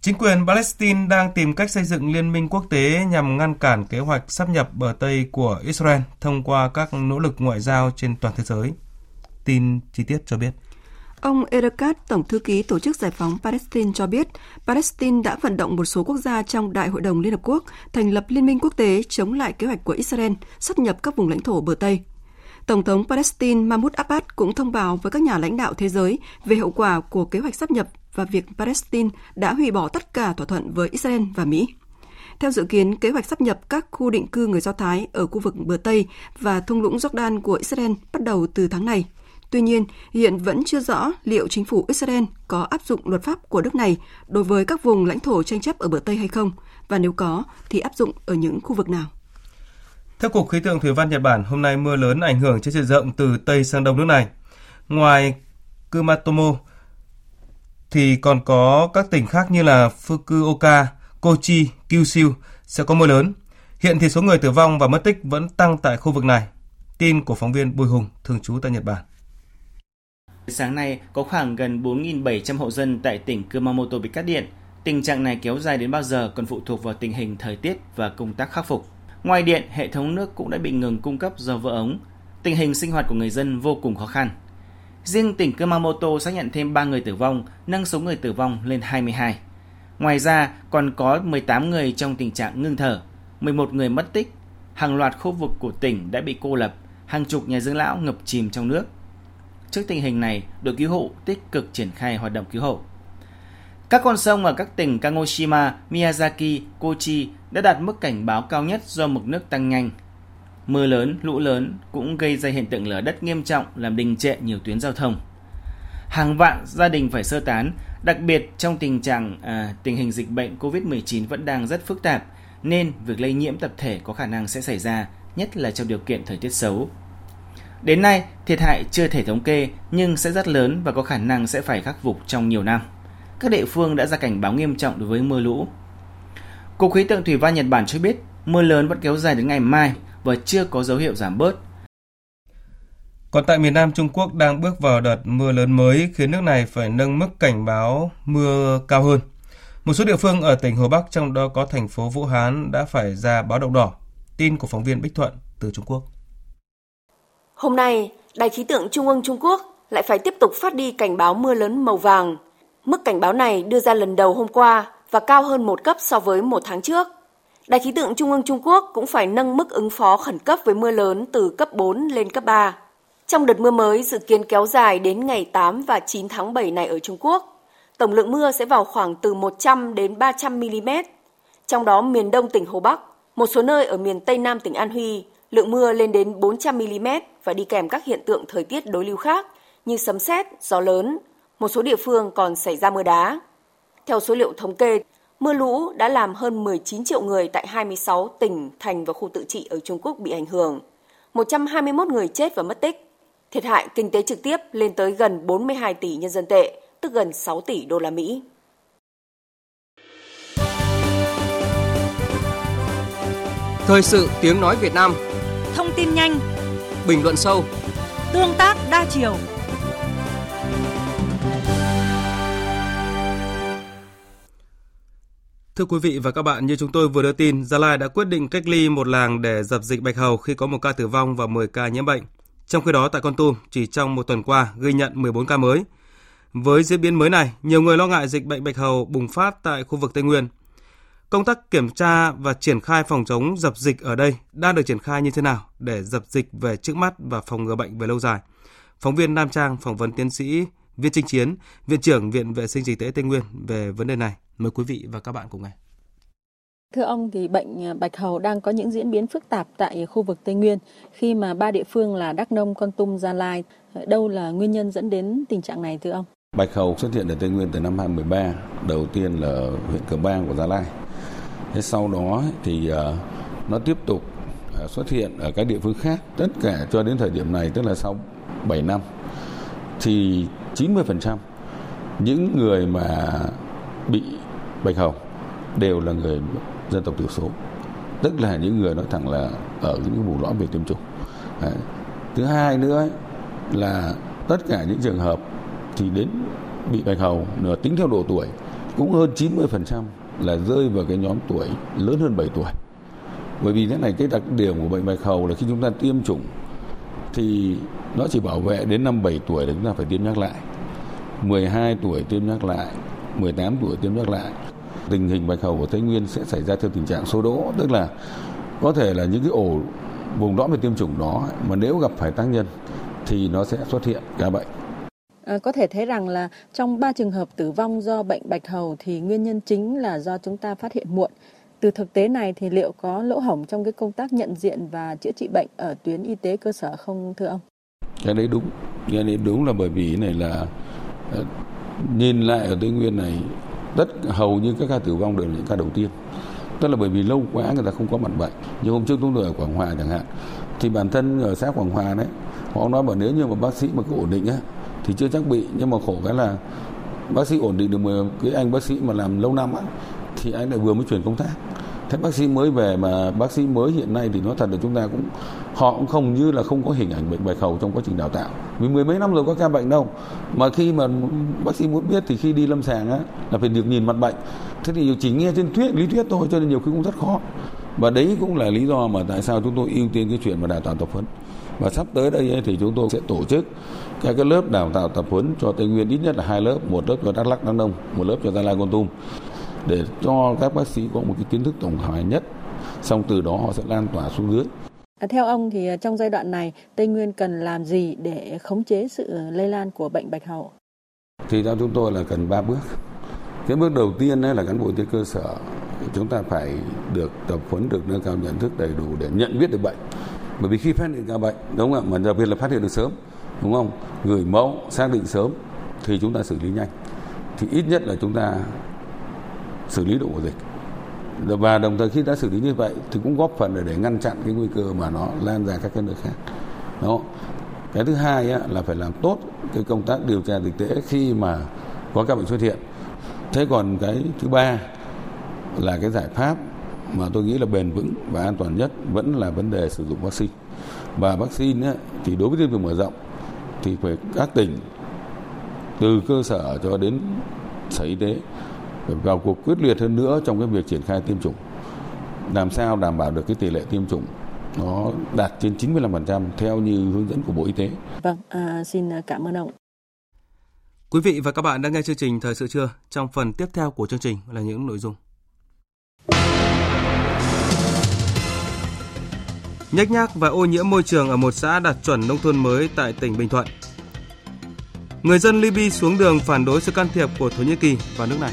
Chính quyền Palestine đang tìm cách xây dựng liên minh quốc tế nhằm ngăn cản kế hoạch sắp nhập bờ Tây của Israel thông qua các nỗ lực ngoại giao trên toàn thế giới. Tin chi tiết cho biết. Ông Erekat, Tổng thư ký Tổ chức Giải phóng Palestine cho biết, Palestine đã vận động một số quốc gia trong Đại hội đồng Liên Hợp Quốc thành lập liên minh quốc tế chống lại kế hoạch của Israel sắp nhập các vùng lãnh thổ bờ Tây. Tổng thống Palestine Mahmoud Abbas cũng thông báo với các nhà lãnh đạo thế giới về hậu quả của kế hoạch sắp nhập và việc Palestine đã hủy bỏ tất cả thỏa thuận với Israel và Mỹ. Theo dự kiến, kế hoạch sắp nhập các khu định cư người Do Thái ở khu vực bờ Tây và thung lũng Jordan của Israel bắt đầu từ tháng này. Tuy nhiên, hiện vẫn chưa rõ liệu chính phủ Israel có áp dụng luật pháp của nước này đối với các vùng lãnh thổ tranh chấp ở bờ Tây hay không, và nếu có thì áp dụng ở những khu vực nào. Theo Cục Khí tượng Thủy văn Nhật Bản, hôm nay mưa lớn ảnh hưởng trên diện rộng từ Tây sang Đông nước này. Ngoài Kumatomo, thì còn có các tỉnh khác như là Fukuoka, Kochi, Kyushu sẽ có mưa lớn. Hiện thì số người tử vong và mất tích vẫn tăng tại khu vực này. Tin của phóng viên Bùi Hùng, thường trú tại Nhật Bản. Sáng nay, có khoảng gần 4.700 hộ dân tại tỉnh Kumamoto bị cắt điện. Tình trạng này kéo dài đến bao giờ còn phụ thuộc vào tình hình thời tiết và công tác khắc phục. Ngoài điện, hệ thống nước cũng đã bị ngừng cung cấp do vỡ ống. Tình hình sinh hoạt của người dân vô cùng khó khăn. Riêng tỉnh Kumamoto xác nhận thêm 3 người tử vong, nâng số người tử vong lên 22. Ngoài ra, còn có 18 người trong tình trạng ngưng thở, 11 người mất tích. Hàng loạt khu vực của tỉnh đã bị cô lập, hàng chục nhà dưỡng lão ngập chìm trong nước. Trước tình hình này, đội cứu hộ tích cực triển khai hoạt động cứu hộ. Các con sông ở các tỉnh Kagoshima, Miyazaki, Kochi đã đạt mức cảnh báo cao nhất do mực nước tăng nhanh. Mưa lớn, lũ lớn cũng gây ra hiện tượng lở đất nghiêm trọng làm đình trệ nhiều tuyến giao thông. Hàng vạn gia đình phải sơ tán, đặc biệt trong tình trạng à, tình hình dịch bệnh COVID-19 vẫn đang rất phức tạp, nên việc lây nhiễm tập thể có khả năng sẽ xảy ra, nhất là trong điều kiện thời tiết xấu. Đến nay, thiệt hại chưa thể thống kê nhưng sẽ rất lớn và có khả năng sẽ phải khắc phục trong nhiều năm. Các địa phương đã ra cảnh báo nghiêm trọng đối với mưa lũ. Cục khí tượng thủy văn Nhật Bản cho biết mưa lớn vẫn kéo dài đến ngày mai và chưa có dấu hiệu giảm bớt. Còn tại miền Nam Trung Quốc đang bước vào đợt mưa lớn mới khiến nước này phải nâng mức cảnh báo mưa cao hơn. Một số địa phương ở tỉnh Hồ Bắc trong đó có thành phố Vũ Hán đã phải ra báo động đỏ. Tin của phóng viên Bích Thuận từ Trung Quốc. Hôm nay, Đài khí tượng Trung ương Trung Quốc lại phải tiếp tục phát đi cảnh báo mưa lớn màu vàng. Mức cảnh báo này đưa ra lần đầu hôm qua và cao hơn một cấp so với một tháng trước. Đài khí tượng Trung ương Trung Quốc cũng phải nâng mức ứng phó khẩn cấp với mưa lớn từ cấp 4 lên cấp 3. Trong đợt mưa mới dự kiến kéo dài đến ngày 8 và 9 tháng 7 này ở Trung Quốc, tổng lượng mưa sẽ vào khoảng từ 100 đến 300 mm. Trong đó miền đông tỉnh Hồ Bắc, một số nơi ở miền Tây Nam tỉnh An Huy, lượng mưa lên đến 400 mm và đi kèm các hiện tượng thời tiết đối lưu khác như sấm sét, gió lớn. Một số địa phương còn xảy ra mưa đá. Theo số liệu thống kê, mưa lũ đã làm hơn 19 triệu người tại 26 tỉnh, thành và khu tự trị ở Trung Quốc bị ảnh hưởng. 121 người chết và mất tích. Thiệt hại kinh tế trực tiếp lên tới gần 42 tỷ nhân dân tệ, tức gần 6 tỷ đô la Mỹ. Thời sự tiếng nói Việt Nam Thông tin nhanh Bình luận sâu Tương tác đa chiều Thưa quý vị và các bạn, như chúng tôi vừa đưa tin, Gia Lai đã quyết định cách ly một làng để dập dịch bạch hầu khi có một ca tử vong và 10 ca nhiễm bệnh. Trong khi đó tại Con Tum, chỉ trong một tuần qua ghi nhận 14 ca mới. Với diễn biến mới này, nhiều người lo ngại dịch bệnh bạch hầu bùng phát tại khu vực Tây Nguyên. Công tác kiểm tra và triển khai phòng chống dập dịch ở đây đang được triển khai như thế nào để dập dịch về trước mắt và phòng ngừa bệnh về lâu dài? Phóng viên Nam Trang phỏng vấn tiến sĩ Viên Trinh Chiến, Viện trưởng Viện Vệ sinh Dịch tễ Tây Nguyên về vấn đề này. Mời quý vị và các bạn cùng nghe. Thưa ông thì bệnh à, bạch hầu đang có những diễn biến phức tạp tại khu vực Tây Nguyên khi mà ba địa phương là Đắk Nông, Con Tum, Gia Lai. Đâu là nguyên nhân dẫn đến tình trạng này thưa ông? Bạch hầu xuất hiện ở Tây Nguyên từ năm 2013, đầu tiên là huyện Cờ Bang của Gia Lai. Thế sau đó thì uh, nó tiếp tục xuất hiện ở các địa phương khác. Tất cả cho đến thời điểm này tức là sau 7 năm thì 90% những người mà bị bạch hầu đều là người dân tộc thiểu số. Tức là những người nói thẳng là ở những vùng lõm về tiêm chủng. Đấy. thứ hai nữa ấy, là tất cả những trường hợp thì đến bị bạch hầu nửa tính theo độ tuổi cũng hơn 90% là rơi vào cái nhóm tuổi lớn hơn 7 tuổi. Bởi vì thế này cái đặc điểm của bệnh bạch hầu là khi chúng ta tiêm chủng thì nó chỉ bảo vệ đến năm 7 tuổi là chúng ta phải tiêm nhắc lại 12 tuổi tiêm nhắc lại 18 tuổi tiêm nhắc lại tình hình bạch hầu của Tây Nguyên sẽ xảy ra theo tình trạng số đỗ tức là có thể là những cái ổ vùng lõm về tiêm chủng đó mà nếu gặp phải tác nhân thì nó sẽ xuất hiện ca bệnh À, có thể thấy rằng là trong 3 trường hợp tử vong do bệnh bạch hầu thì nguyên nhân chính là do chúng ta phát hiện muộn. Từ thực tế này thì liệu có lỗ hổng trong cái công tác nhận diện và chữa trị bệnh ở tuyến y tế cơ sở không thưa ông? Cái đấy đúng. Cái đấy đúng là bởi vì này là ờ, nhìn lại ở Tây Nguyên này, tất, hầu như các ca tử vong đều là những ca đầu tiên. Tức là bởi vì lâu quá người ta không có mặt bệnh. Như hôm trước chúng tôi ở Quảng Hòa chẳng hạn, thì bản thân ở xã Quảng Hòa đấy, họ nói bảo nếu như mà bác sĩ mà cứ ổn định á, thì chưa chắc bị. Nhưng mà khổ cái là bác sĩ ổn định được một cái anh bác sĩ mà làm lâu năm á, thì anh lại vừa mới chuyển công tác. Thế bác sĩ mới về mà bác sĩ mới hiện nay thì nói thật là chúng ta cũng họ cũng không như là không có hình ảnh bệnh bạch hầu trong quá trình đào tạo. Vì mười mấy năm rồi có ca bệnh đâu. Mà khi mà bác sĩ muốn biết thì khi đi lâm sàng á là phải được nhìn mặt bệnh. Thế thì chỉ nghe trên thuyết lý thuyết thôi cho nên nhiều khi cũng rất khó. Và đấy cũng là lý do mà tại sao chúng tôi ưu tiên cái chuyện mà đào tạo tập huấn. Và sắp tới đây thì chúng tôi sẽ tổ chức các cái lớp đào tạo tập huấn cho Tây Nguyên ít nhất là hai lớp, một lớp cho Đắk lắc Đắk Nông, một lớp cho Gia Lai, Con Tum. Để cho các bác sĩ có một cái kiến thức tổng hòa nhất, xong từ đó họ sẽ lan tỏa xuống dưới. À, theo ông thì à, trong giai đoạn này Tây Nguyên cần làm gì để khống chế sự à, lây lan của bệnh bạch hầu? Thì theo chúng tôi là cần 3 bước. Cái bước đầu tiên là cán bộ y tế cơ sở chúng ta phải được tập huấn được nâng cao nhận thức đầy đủ để nhận biết được bệnh. Bởi vì khi phát hiện ca bệnh, đúng không ạ? Mà đặc biệt là phát hiện được sớm, đúng không? Gửi mẫu xác định sớm thì chúng ta xử lý nhanh. Thì ít nhất là chúng ta xử lý được ổ dịch và đồng thời khi đã xử lý như vậy thì cũng góp phần để ngăn chặn cái nguy cơ mà nó lan ra các cái nơi khác. Đó. Cái thứ hai á, là phải làm tốt cái công tác điều tra dịch tễ khi mà có các bệnh xuất hiện. Thế còn cái thứ ba là cái giải pháp mà tôi nghĩ là bền vững và an toàn nhất vẫn là vấn đề sử dụng vaccine. Và vaccine á, thì đối với tiêm chủng mở rộng thì phải các tỉnh từ cơ sở cho đến sở y tế vào cuộc quyết liệt hơn nữa trong cái việc triển khai tiêm chủng làm sao đảm bảo được cái tỷ lệ tiêm chủng nó đạt trên 95% theo như hướng dẫn của Bộ Y tế. Vâng, à, xin cảm ơn ông. Quý vị và các bạn đang nghe chương trình Thời sự trưa. Trong phần tiếp theo của chương trình là những nội dung. Nhách nhác và ô nhiễm môi trường ở một xã đạt chuẩn nông thôn mới tại tỉnh Bình Thuận. Người dân Libya xuống đường phản đối sự can thiệp của Thổ Nhĩ Kỳ vào nước này.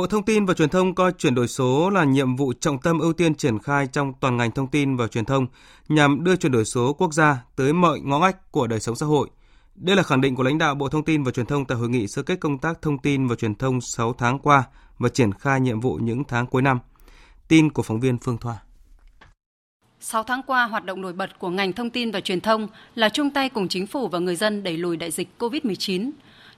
Bộ Thông tin và Truyền thông coi chuyển đổi số là nhiệm vụ trọng tâm ưu tiên triển khai trong toàn ngành thông tin và truyền thông nhằm đưa chuyển đổi số quốc gia tới mọi ngõ ngách của đời sống xã hội. Đây là khẳng định của lãnh đạo Bộ Thông tin và Truyền thông tại hội nghị sơ kết công tác thông tin và truyền thông 6 tháng qua và triển khai nhiệm vụ những tháng cuối năm. Tin của phóng viên Phương Thoa. 6 tháng qua, hoạt động nổi bật của ngành thông tin và truyền thông là chung tay cùng chính phủ và người dân đẩy lùi đại dịch COVID-19.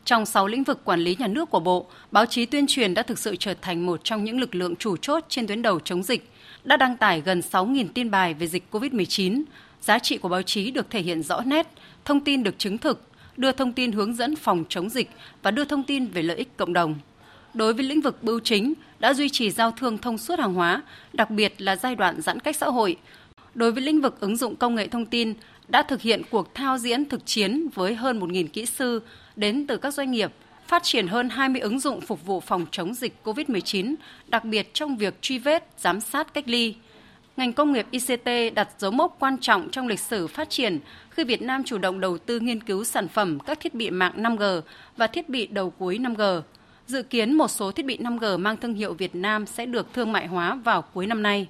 Trong 6 lĩnh vực quản lý nhà nước của Bộ, báo chí tuyên truyền đã thực sự trở thành một trong những lực lượng chủ chốt trên tuyến đầu chống dịch, đã đăng tải gần 6.000 tin bài về dịch COVID-19. Giá trị của báo chí được thể hiện rõ nét, thông tin được chứng thực, đưa thông tin hướng dẫn phòng chống dịch và đưa thông tin về lợi ích cộng đồng. Đối với lĩnh vực bưu chính, đã duy trì giao thương thông suốt hàng hóa, đặc biệt là giai đoạn giãn cách xã hội. Đối với lĩnh vực ứng dụng công nghệ thông tin, đã thực hiện cuộc thao diễn thực chiến với hơn 1.000 kỹ sư đến từ các doanh nghiệp, phát triển hơn 20 ứng dụng phục vụ phòng chống dịch COVID-19, đặc biệt trong việc truy vết, giám sát cách ly. Ngành công nghiệp ICT đặt dấu mốc quan trọng trong lịch sử phát triển khi Việt Nam chủ động đầu tư nghiên cứu sản phẩm các thiết bị mạng 5G và thiết bị đầu cuối 5G. Dự kiến một số thiết bị 5G mang thương hiệu Việt Nam sẽ được thương mại hóa vào cuối năm nay.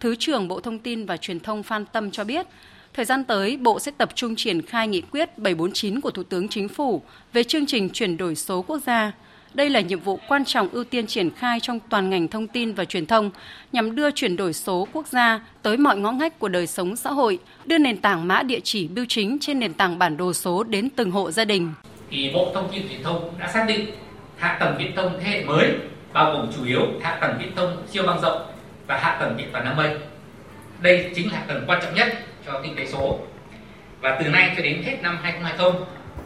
Thứ trưởng Bộ Thông tin và Truyền thông Phan Tâm cho biết, Thời gian tới, Bộ sẽ tập trung triển khai nghị quyết 749 của Thủ tướng Chính phủ về chương trình chuyển đổi số quốc gia. Đây là nhiệm vụ quan trọng ưu tiên triển khai trong toàn ngành thông tin và truyền thông nhằm đưa chuyển đổi số quốc gia tới mọi ngõ ngách của đời sống xã hội, đưa nền tảng mã địa chỉ bưu chính trên nền tảng bản đồ số đến từng hộ gia đình. Thì Bộ Thông tin Truyền thông đã xác định hạ tầng viễn thông thế hệ mới bao gồm chủ yếu hạ tầng viễn thông siêu băng rộng và hạ tầng điện toán đám mây. Đây chính là hạ tầng quan trọng nhất cho kinh tế số. Và từ nay cho đến hết năm 2020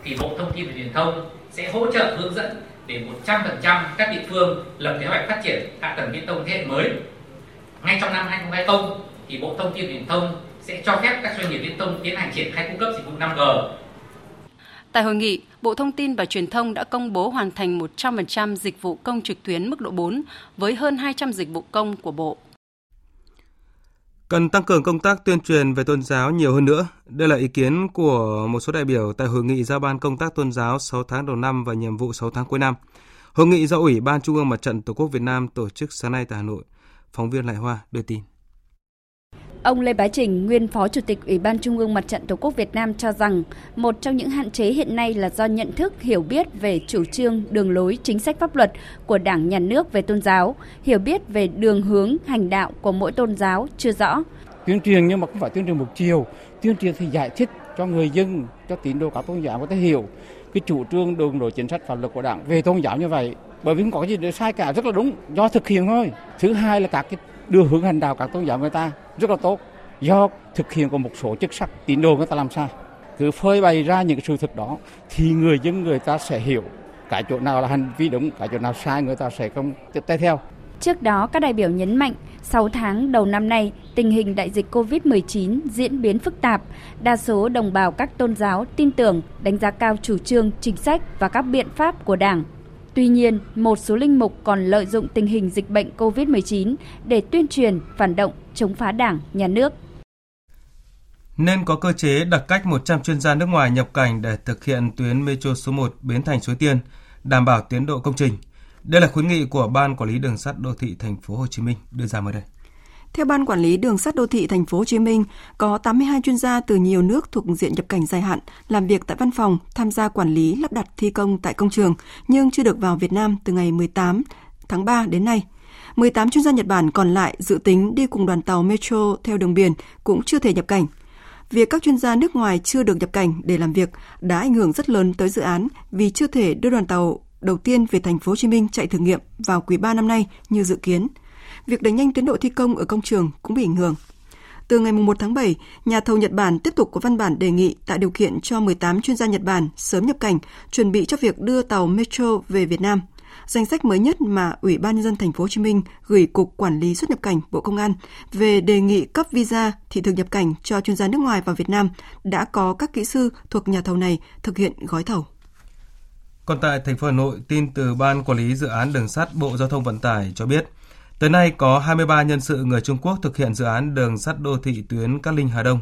thì Bộ Thông tin và Truyền thông sẽ hỗ trợ hướng dẫn để 100% các địa phương lập kế hoạch phát triển hạ tầng viễn thông thế hệ mới. Ngay trong năm 2020 thì Bộ Thông tin và Truyền thông sẽ cho phép các doanh nghiệp viễn thông tiến hành triển khai cung cấp dịch vụ 5G. Tại hội nghị, Bộ Thông tin và Truyền thông đã công bố hoàn thành 100% dịch vụ công trực tuyến mức độ 4 với hơn 200 dịch vụ công của Bộ. Cần tăng cường công tác tuyên truyền về tôn giáo nhiều hơn nữa. Đây là ý kiến của một số đại biểu tại hội nghị giao ban công tác tôn giáo 6 tháng đầu năm và nhiệm vụ 6 tháng cuối năm. Hội nghị do Ủy ban Trung ương Mặt trận Tổ quốc Việt Nam tổ chức sáng nay tại Hà Nội. Phóng viên Lại Hoa đưa tin. Ông Lê Bá Trình, nguyên Phó Chủ tịch Ủy ban Trung ương Mặt trận Tổ quốc Việt Nam cho rằng, một trong những hạn chế hiện nay là do nhận thức, hiểu biết về chủ trương, đường lối, chính sách pháp luật của Đảng, Nhà nước về tôn giáo, hiểu biết về đường hướng, hành đạo của mỗi tôn giáo chưa rõ. Tuyên truyền nhưng mà không phải tuyên truyền một chiều, tuyên truyền thì giải thích cho người dân, cho tín đồ các tôn giáo có thể hiểu cái chủ trương đường lối chính sách pháp luật của Đảng về tôn giáo như vậy. Bởi vì không có gì để sai cả, rất là đúng, do thực hiện thôi. Thứ hai là các cái đưa hướng hành đạo các tôn giáo người ta rất là tốt. Do thực hiện của một số chức sắc tín đồ người ta làm sai. Cứ phơi bày ra những sự thật đó thì người dân người ta sẽ hiểu cái chỗ nào là hành vi đúng cái chỗ nào sai người ta sẽ không tiếp tay theo. Trước đó, các đại biểu nhấn mạnh, 6 tháng đầu năm nay, tình hình đại dịch COVID-19 diễn biến phức tạp. Đa số đồng bào các tôn giáo tin tưởng, đánh giá cao chủ trương, chính sách và các biện pháp của Đảng, Tuy nhiên, một số linh mục còn lợi dụng tình hình dịch bệnh COVID-19 để tuyên truyền, phản động, chống phá đảng, nhà nước. Nên có cơ chế đặt cách 100 chuyên gia nước ngoài nhập cảnh để thực hiện tuyến Metro số 1 Bến Thành Suối Tiên, đảm bảo tiến độ công trình. Đây là khuyến nghị của Ban Quản lý Đường sắt Đô thị Thành phố Hồ Chí Minh đưa ra mới đây. Theo Ban Quản lý Đường sắt Đô thị Thành phố Hồ Chí Minh, có 82 chuyên gia từ nhiều nước thuộc diện nhập cảnh dài hạn làm việc tại văn phòng, tham gia quản lý lắp đặt thi công tại công trường nhưng chưa được vào Việt Nam từ ngày 18 tháng 3 đến nay. 18 chuyên gia Nhật Bản còn lại dự tính đi cùng đoàn tàu Metro theo đường biển cũng chưa thể nhập cảnh. Việc các chuyên gia nước ngoài chưa được nhập cảnh để làm việc đã ảnh hưởng rất lớn tới dự án vì chưa thể đưa đoàn tàu đầu tiên về thành phố Hồ Chí Minh chạy thử nghiệm vào quý 3 năm nay như dự kiến việc đẩy nhanh tiến độ thi công ở công trường cũng bị ảnh hưởng. Từ ngày 1 tháng 7, nhà thầu Nhật Bản tiếp tục có văn bản đề nghị tạo điều kiện cho 18 chuyên gia Nhật Bản sớm nhập cảnh, chuẩn bị cho việc đưa tàu Metro về Việt Nam. Danh sách mới nhất mà Ủy ban nhân dân thành phố Hồ Chí Minh gửi Cục Quản lý xuất nhập cảnh Bộ Công an về đề nghị cấp visa thị thực nhập cảnh cho chuyên gia nước ngoài vào Việt Nam đã có các kỹ sư thuộc nhà thầu này thực hiện gói thầu. Còn tại thành phố Hà Nội, tin từ Ban Quản lý Dự án Đường sắt Bộ Giao thông Vận tải cho biết, Tới nay có 23 nhân sự người Trung Quốc thực hiện dự án đường sắt đô thị tuyến Cát Linh Hà Đông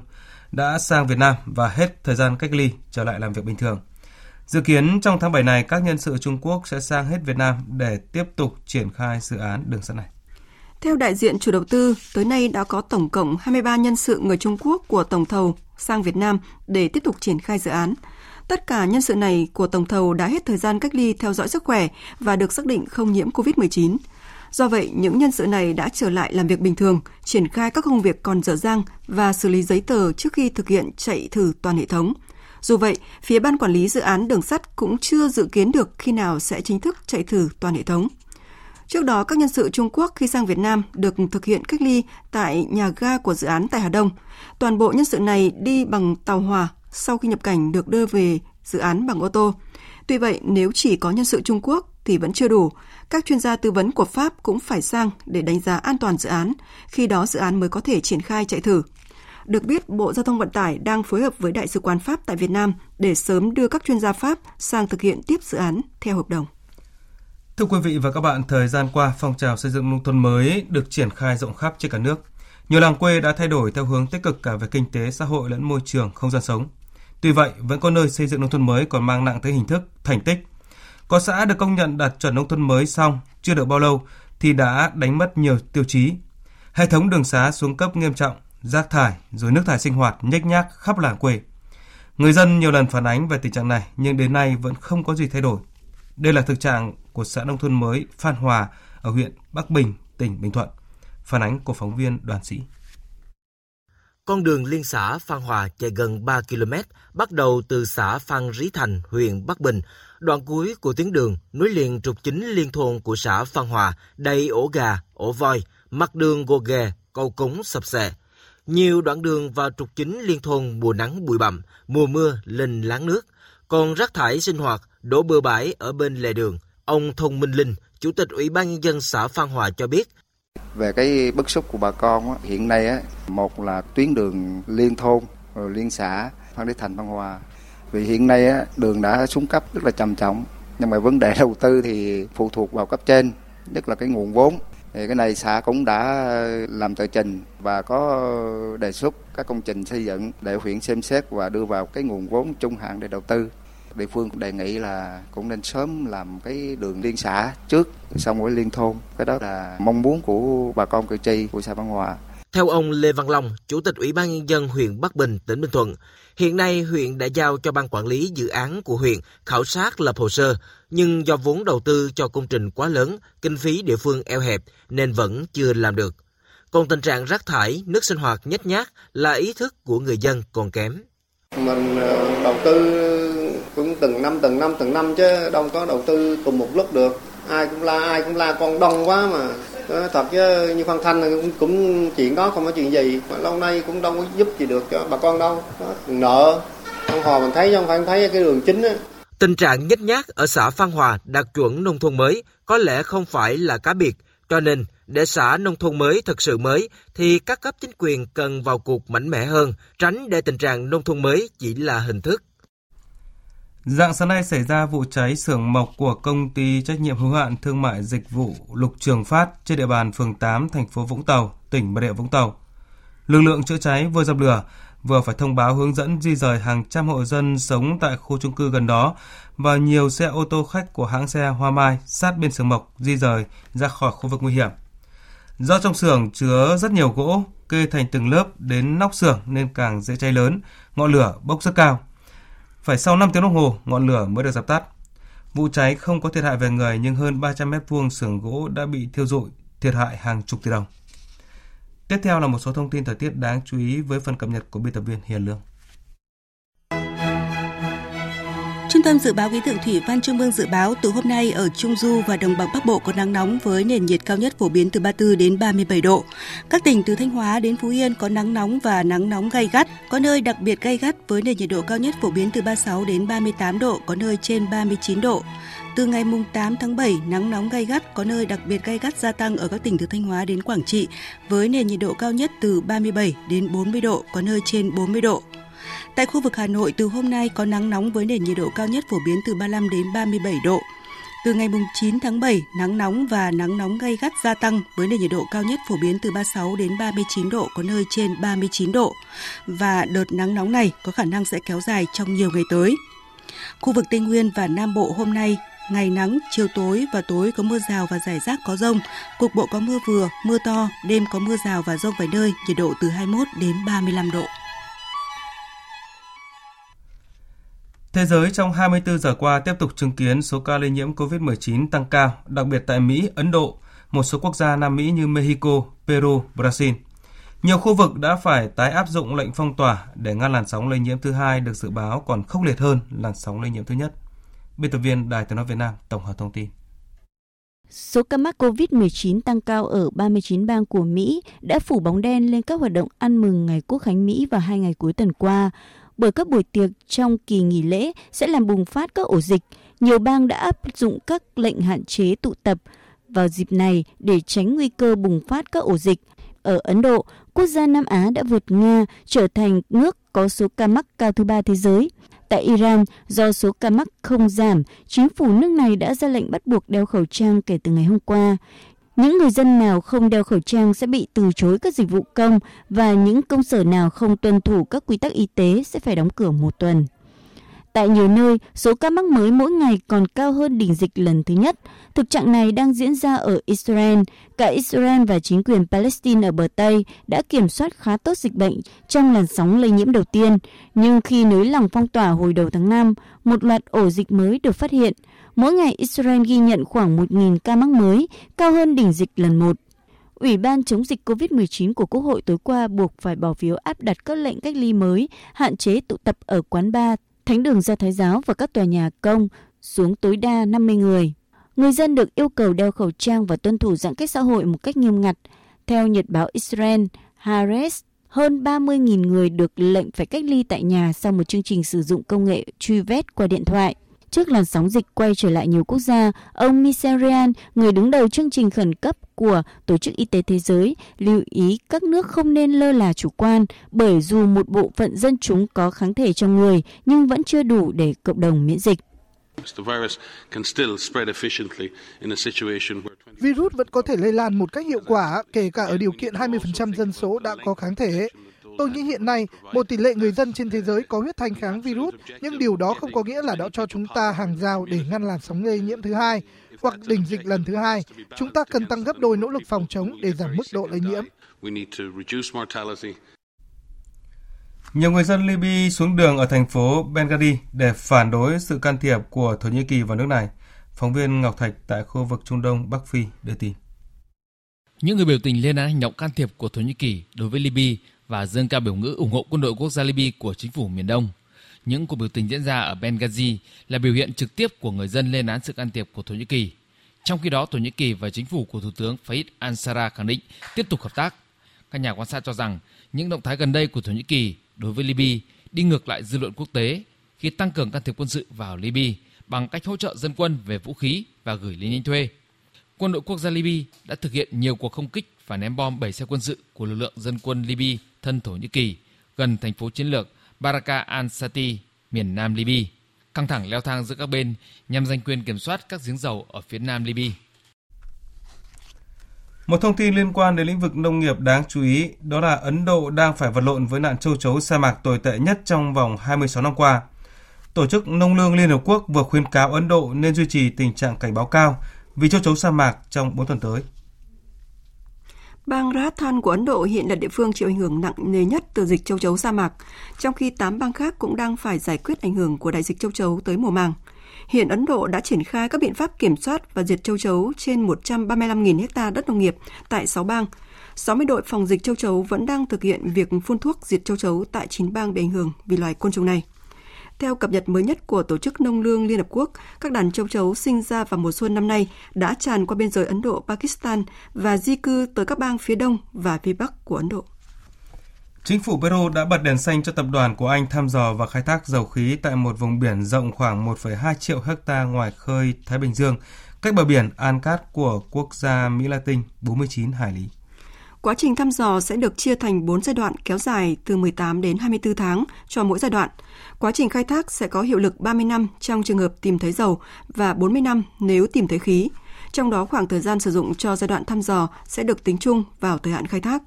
đã sang Việt Nam và hết thời gian cách ly trở lại làm việc bình thường. Dự kiến trong tháng 7 này các nhân sự Trung Quốc sẽ sang hết Việt Nam để tiếp tục triển khai dự án đường sắt này. Theo đại diện chủ đầu tư, tới nay đã có tổng cộng 23 nhân sự người Trung Quốc của tổng thầu sang Việt Nam để tiếp tục triển khai dự án. Tất cả nhân sự này của tổng thầu đã hết thời gian cách ly theo dõi sức khỏe và được xác định không nhiễm COVID-19. Do vậy, những nhân sự này đã trở lại làm việc bình thường, triển khai các công việc còn dở dang và xử lý giấy tờ trước khi thực hiện chạy thử toàn hệ thống. Dù vậy, phía ban quản lý dự án đường sắt cũng chưa dự kiến được khi nào sẽ chính thức chạy thử toàn hệ thống. Trước đó, các nhân sự Trung Quốc khi sang Việt Nam được thực hiện cách ly tại nhà ga của dự án tại Hà Đông. Toàn bộ nhân sự này đi bằng tàu hỏa sau khi nhập cảnh được đưa về dự án bằng ô tô. Tuy vậy, nếu chỉ có nhân sự Trung Quốc thì vẫn chưa đủ. Các chuyên gia tư vấn của Pháp cũng phải sang để đánh giá an toàn dự án, khi đó dự án mới có thể triển khai chạy thử. Được biết, Bộ Giao thông Vận tải đang phối hợp với Đại sứ quán Pháp tại Việt Nam để sớm đưa các chuyên gia Pháp sang thực hiện tiếp dự án theo hợp đồng. Thưa quý vị và các bạn, thời gian qua, phong trào xây dựng nông thôn mới được triển khai rộng khắp trên cả nước. Nhiều làng quê đã thay đổi theo hướng tích cực cả về kinh tế, xã hội lẫn môi trường, không gian sống. Tuy vậy, vẫn có nơi xây dựng nông thôn mới còn mang nặng tới hình thức, thành tích. Có xã được công nhận đạt chuẩn nông thôn mới xong, chưa được bao lâu thì đã đánh mất nhiều tiêu chí. Hệ thống đường xá xuống cấp nghiêm trọng, rác thải rồi nước thải sinh hoạt nhếch nhác khắp làng quê. Người dân nhiều lần phản ánh về tình trạng này nhưng đến nay vẫn không có gì thay đổi. Đây là thực trạng của xã nông thôn mới Phan Hòa ở huyện Bắc Bình, tỉnh Bình Thuận. Phản ánh của phóng viên Đoàn Sĩ. Con đường liên xã Phan Hòa chạy gần 3 km, bắt đầu từ xã Phan Rí Thành, huyện Bắc Bình. Đoạn cuối của tuyến đường nối liền trục chính liên thôn của xã Phan Hòa đầy ổ gà, ổ voi, mặt đường gồ ghề, cầu cống sập xệ. Nhiều đoạn đường và trục chính liên thôn mùa nắng bụi bặm, mùa mưa lên láng nước. Còn rác thải sinh hoạt đổ bừa bãi ở bên lề đường. Ông Thông Minh Linh, Chủ tịch Ủy ban Nhân dân xã Phan Hòa cho biết, về cái bức xúc của bà con hiện nay á, một là tuyến đường liên thôn, rồi liên xã Phan Đế Thành, Phan Hòa. Vì hiện nay á, đường đã xuống cấp rất là trầm trọng, nhưng mà vấn đề đầu tư thì phụ thuộc vào cấp trên, nhất là cái nguồn vốn. Thì cái này xã cũng đã ờ, làm tờ trình và có đề xuất các công trình xây dựng để huyện xem xét và đưa vào cái nguồn vốn trung hạn để đầu tư địa phương đề nghị là cũng nên sớm làm cái đường liên xã trước xong rồi liên thôn cái đó là mong muốn của bà con cử tri của xã Văn Hòa theo ông Lê Văn Long, Chủ tịch Ủy ban Nhân dân huyện Bắc Bình, tỉnh Bình Thuận, hiện nay huyện đã giao cho ban quản lý dự án của huyện khảo sát lập hồ sơ, nhưng do vốn đầu tư cho công trình quá lớn, kinh phí địa phương eo hẹp nên vẫn chưa làm được. Còn tình trạng rác thải, nước sinh hoạt nhếch nhác là ý thức của người dân còn kém. Mình ờ, đầu tư cũng từng năm từng năm từng năm chứ đâu có đầu tư cùng một lúc được. Ai cũng la ai cũng la con đông quá mà. Đó, thật chứ như Phan Thanh cũng, cũng chuyện đó không có chuyện gì. Mà lâu nay cũng đâu có giúp gì được cho bà con đâu. Đó, nợ. Phan Hòa mình thấy không phải thấy cái đường chính á. Tình trạng nhếch nhác ở xã Phan Hòa đạt chuẩn nông thôn mới có lẽ không phải là cá biệt, cho nên để xã nông thôn mới thực sự mới thì các cấp chính quyền cần vào cuộc mạnh mẽ hơn, tránh để tình trạng nông thôn mới chỉ là hình thức. Dạng sáng nay xảy ra vụ cháy xưởng mộc của công ty trách nhiệm hữu hạn thương mại dịch vụ Lục Trường Phát trên địa bàn phường 8 thành phố Vũng Tàu, tỉnh Bà Rịa Vũng Tàu. Lực lượng chữa cháy vừa dập lửa, vừa phải thông báo hướng dẫn di rời hàng trăm hộ dân sống tại khu chung cư gần đó và nhiều xe ô tô khách của hãng xe Hoa Mai sát bên xưởng mộc di rời ra khỏi khu vực nguy hiểm. Do trong xưởng chứa rất nhiều gỗ, kê thành từng lớp đến nóc xưởng nên càng dễ cháy lớn, ngọn lửa bốc rất cao. Phải sau 5 tiếng đồng hồ, ngọn lửa mới được dập tắt. Vụ cháy không có thiệt hại về người nhưng hơn 300 mét vuông xưởng gỗ đã bị thiêu rụi, thiệt hại hàng chục tỷ đồng. Tiếp theo là một số thông tin thời tiết đáng chú ý với phần cập nhật của biên tập viên Hiền Lương. Trung tâm Dự báo Khí tượng Thủy văn Trung ương dự báo từ hôm nay ở Trung Du và Đồng bằng Bắc Bộ có nắng nóng với nền nhiệt cao nhất phổ biến từ 34 đến 37 độ. Các tỉnh từ Thanh Hóa đến Phú Yên có nắng nóng và nắng nóng gay gắt, có nơi đặc biệt gay gắt với nền nhiệt độ cao nhất phổ biến từ 36 đến 38 độ, có nơi trên 39 độ. Từ ngày mùng 8 tháng 7, nắng nóng gay gắt có nơi đặc biệt gay gắt gia tăng ở các tỉnh từ Thanh Hóa đến Quảng Trị với nền nhiệt độ cao nhất từ 37 đến 40 độ, có nơi trên 40 độ. Tại khu vực Hà Nội từ hôm nay có nắng nóng với nền nhiệt độ cao nhất phổ biến từ 35 đến 37 độ. Từ ngày 9 tháng 7, nắng nóng và nắng nóng gay gắt gia tăng với nền nhiệt độ cao nhất phổ biến từ 36 đến 39 độ, có nơi trên 39 độ. Và đợt nắng nóng này có khả năng sẽ kéo dài trong nhiều ngày tới. Khu vực Tây Nguyên và Nam Bộ hôm nay ngày nắng, chiều tối và tối có mưa rào và rải rác có rông. Cục bộ có mưa vừa, mưa to, đêm có mưa rào và rông vài nơi, nhiệt độ từ 21 đến 35 độ. Thế giới trong 24 giờ qua tiếp tục chứng kiến số ca lây nhiễm COVID-19 tăng cao, đặc biệt tại Mỹ, Ấn Độ, một số quốc gia Nam Mỹ như Mexico, Peru, Brazil. Nhiều khu vực đã phải tái áp dụng lệnh phong tỏa để ngăn làn sóng lây nhiễm thứ hai được dự báo còn khốc liệt hơn làn sóng lây nhiễm thứ nhất. Biên tập viên Đài Tiếng nói Việt Nam tổng hợp thông tin. Số ca mắc COVID-19 tăng cao ở 39 bang của Mỹ đã phủ bóng đen lên các hoạt động ăn mừng ngày Quốc khánh Mỹ vào hai ngày cuối tuần qua bởi các buổi tiệc trong kỳ nghỉ lễ sẽ làm bùng phát các ổ dịch. Nhiều bang đã áp dụng các lệnh hạn chế tụ tập vào dịp này để tránh nguy cơ bùng phát các ổ dịch. Ở Ấn Độ, quốc gia Nam Á đã vượt Nga trở thành nước có số ca mắc cao thứ ba thế giới. Tại Iran, do số ca mắc không giảm, chính phủ nước này đã ra lệnh bắt buộc đeo khẩu trang kể từ ngày hôm qua. Những người dân nào không đeo khẩu trang sẽ bị từ chối các dịch vụ công và những công sở nào không tuân thủ các quy tắc y tế sẽ phải đóng cửa một tuần. Tại nhiều nơi, số ca mắc mới mỗi ngày còn cao hơn đỉnh dịch lần thứ nhất. Thực trạng này đang diễn ra ở Israel. Cả Israel và chính quyền Palestine ở bờ Tây đã kiểm soát khá tốt dịch bệnh trong làn sóng lây nhiễm đầu tiên. Nhưng khi nới lỏng phong tỏa hồi đầu tháng 5, một loạt ổ dịch mới được phát hiện. Mỗi ngày Israel ghi nhận khoảng 1.000 ca mắc mới, cao hơn đỉnh dịch lần một. Ủy ban chống dịch COVID-19 của Quốc hội tối qua buộc phải bỏ phiếu áp đặt các lệnh cách ly mới, hạn chế tụ tập ở quán bar, thánh đường do Thái giáo và các tòa nhà công xuống tối đa 50 người. Người dân được yêu cầu đeo khẩu trang và tuân thủ giãn cách xã hội một cách nghiêm ngặt. Theo Nhật báo Israel, Haaretz, hơn 30.000 người được lệnh phải cách ly tại nhà sau một chương trình sử dụng công nghệ truy vết qua điện thoại. Trước làn sóng dịch quay trở lại nhiều quốc gia, ông Michel Ryan, người đứng đầu chương trình khẩn cấp của Tổ chức Y tế Thế giới, lưu ý các nước không nên lơ là chủ quan, bởi dù một bộ phận dân chúng có kháng thể trong người, nhưng vẫn chưa đủ để cộng đồng miễn dịch. Virus vẫn có thể lây lan một cách hiệu quả, kể cả ở điều kiện 20% dân số đã có kháng thể. Tôi nghĩ hiện nay, một tỷ lệ người dân trên thế giới có huyết thanh kháng virus, nhưng điều đó không có nghĩa là đã cho chúng ta hàng rào để ngăn làn sóng lây nhiễm thứ hai hoặc đỉnh dịch lần thứ hai. Chúng ta cần tăng gấp đôi nỗ lực phòng chống để giảm mức độ lây nhiễm. Nhiều người dân Libya xuống đường ở thành phố Benghazi để phản đối sự can thiệp của Thổ Nhĩ Kỳ vào nước này. Phóng viên Ngọc Thạch tại khu vực Trung Đông Bắc Phi đưa tin. Những người biểu tình lên án hành động can thiệp của Thổ Nhĩ Kỳ đối với Libya và dâng cao biểu ngữ ủng hộ quân đội quốc gia Libya của chính phủ miền Đông. Những cuộc biểu tình diễn ra ở Benghazi là biểu hiện trực tiếp của người dân lên án sự can thiệp của Thổ Nhĩ Kỳ. Trong khi đó, Thổ Nhĩ Kỳ và chính phủ của Thủ tướng Fayez al-Sarraj khẳng định tiếp tục hợp tác. Các nhà quan sát cho rằng những động thái gần đây của Thổ Nhĩ Kỳ đối với Libya đi ngược lại dư luận quốc tế khi tăng cường can thiệp quân sự vào Libya bằng cách hỗ trợ dân quân về vũ khí và gửi lính đánh thuê. Quân đội quốc gia Libya đã thực hiện nhiều cuộc không kích và ném bom 7 xe quân sự của lực lượng dân quân Libya thân Thổ Nhĩ Kỳ gần thành phố chiến lược Baraka al-Sati, miền nam Libya. Căng thẳng leo thang giữa các bên nhằm giành quyền kiểm soát các giếng dầu ở phía nam Libya. Một thông tin liên quan đến lĩnh vực nông nghiệp đáng chú ý đó là Ấn Độ đang phải vật lộn với nạn châu chấu sa mạc tồi tệ nhất trong vòng 26 năm qua. Tổ chức Nông lương Liên Hợp Quốc vừa khuyến cáo Ấn Độ nên duy trì tình trạng cảnh báo cao vì châu chấu sa mạc trong 4 tuần tới. Bang Rajasthan của Ấn Độ hiện là địa phương chịu ảnh hưởng nặng nề nhất từ dịch châu chấu sa mạc, trong khi 8 bang khác cũng đang phải giải quyết ảnh hưởng của đại dịch châu chấu tới mùa màng. Hiện Ấn Độ đã triển khai các biện pháp kiểm soát và diệt châu chấu trên 135.000 ha đất nông nghiệp tại 6 bang. 60 đội phòng dịch châu chấu vẫn đang thực hiện việc phun thuốc diệt châu chấu tại 9 bang bị ảnh hưởng vì loài côn trùng này. Theo cập nhật mới nhất của Tổ chức Nông lương Liên Hợp Quốc, các đàn châu chấu sinh ra vào mùa xuân năm nay đã tràn qua biên giới Ấn Độ-Pakistan và di cư tới các bang phía đông và phía bắc của Ấn Độ. Chính phủ Peru đã bật đèn xanh cho tập đoàn của Anh thăm dò và khai thác dầu khí tại một vùng biển rộng khoảng 1,2 triệu hecta ngoài khơi Thái Bình Dương, cách bờ biển Ancat của quốc gia Mỹ Latin 49 hải lý. Quá trình thăm dò sẽ được chia thành 4 giai đoạn kéo dài từ 18 đến 24 tháng cho mỗi giai đoạn. Quá trình khai thác sẽ có hiệu lực 30 năm trong trường hợp tìm thấy dầu và 40 năm nếu tìm thấy khí. Trong đó khoảng thời gian sử dụng cho giai đoạn thăm dò sẽ được tính chung vào thời hạn khai thác.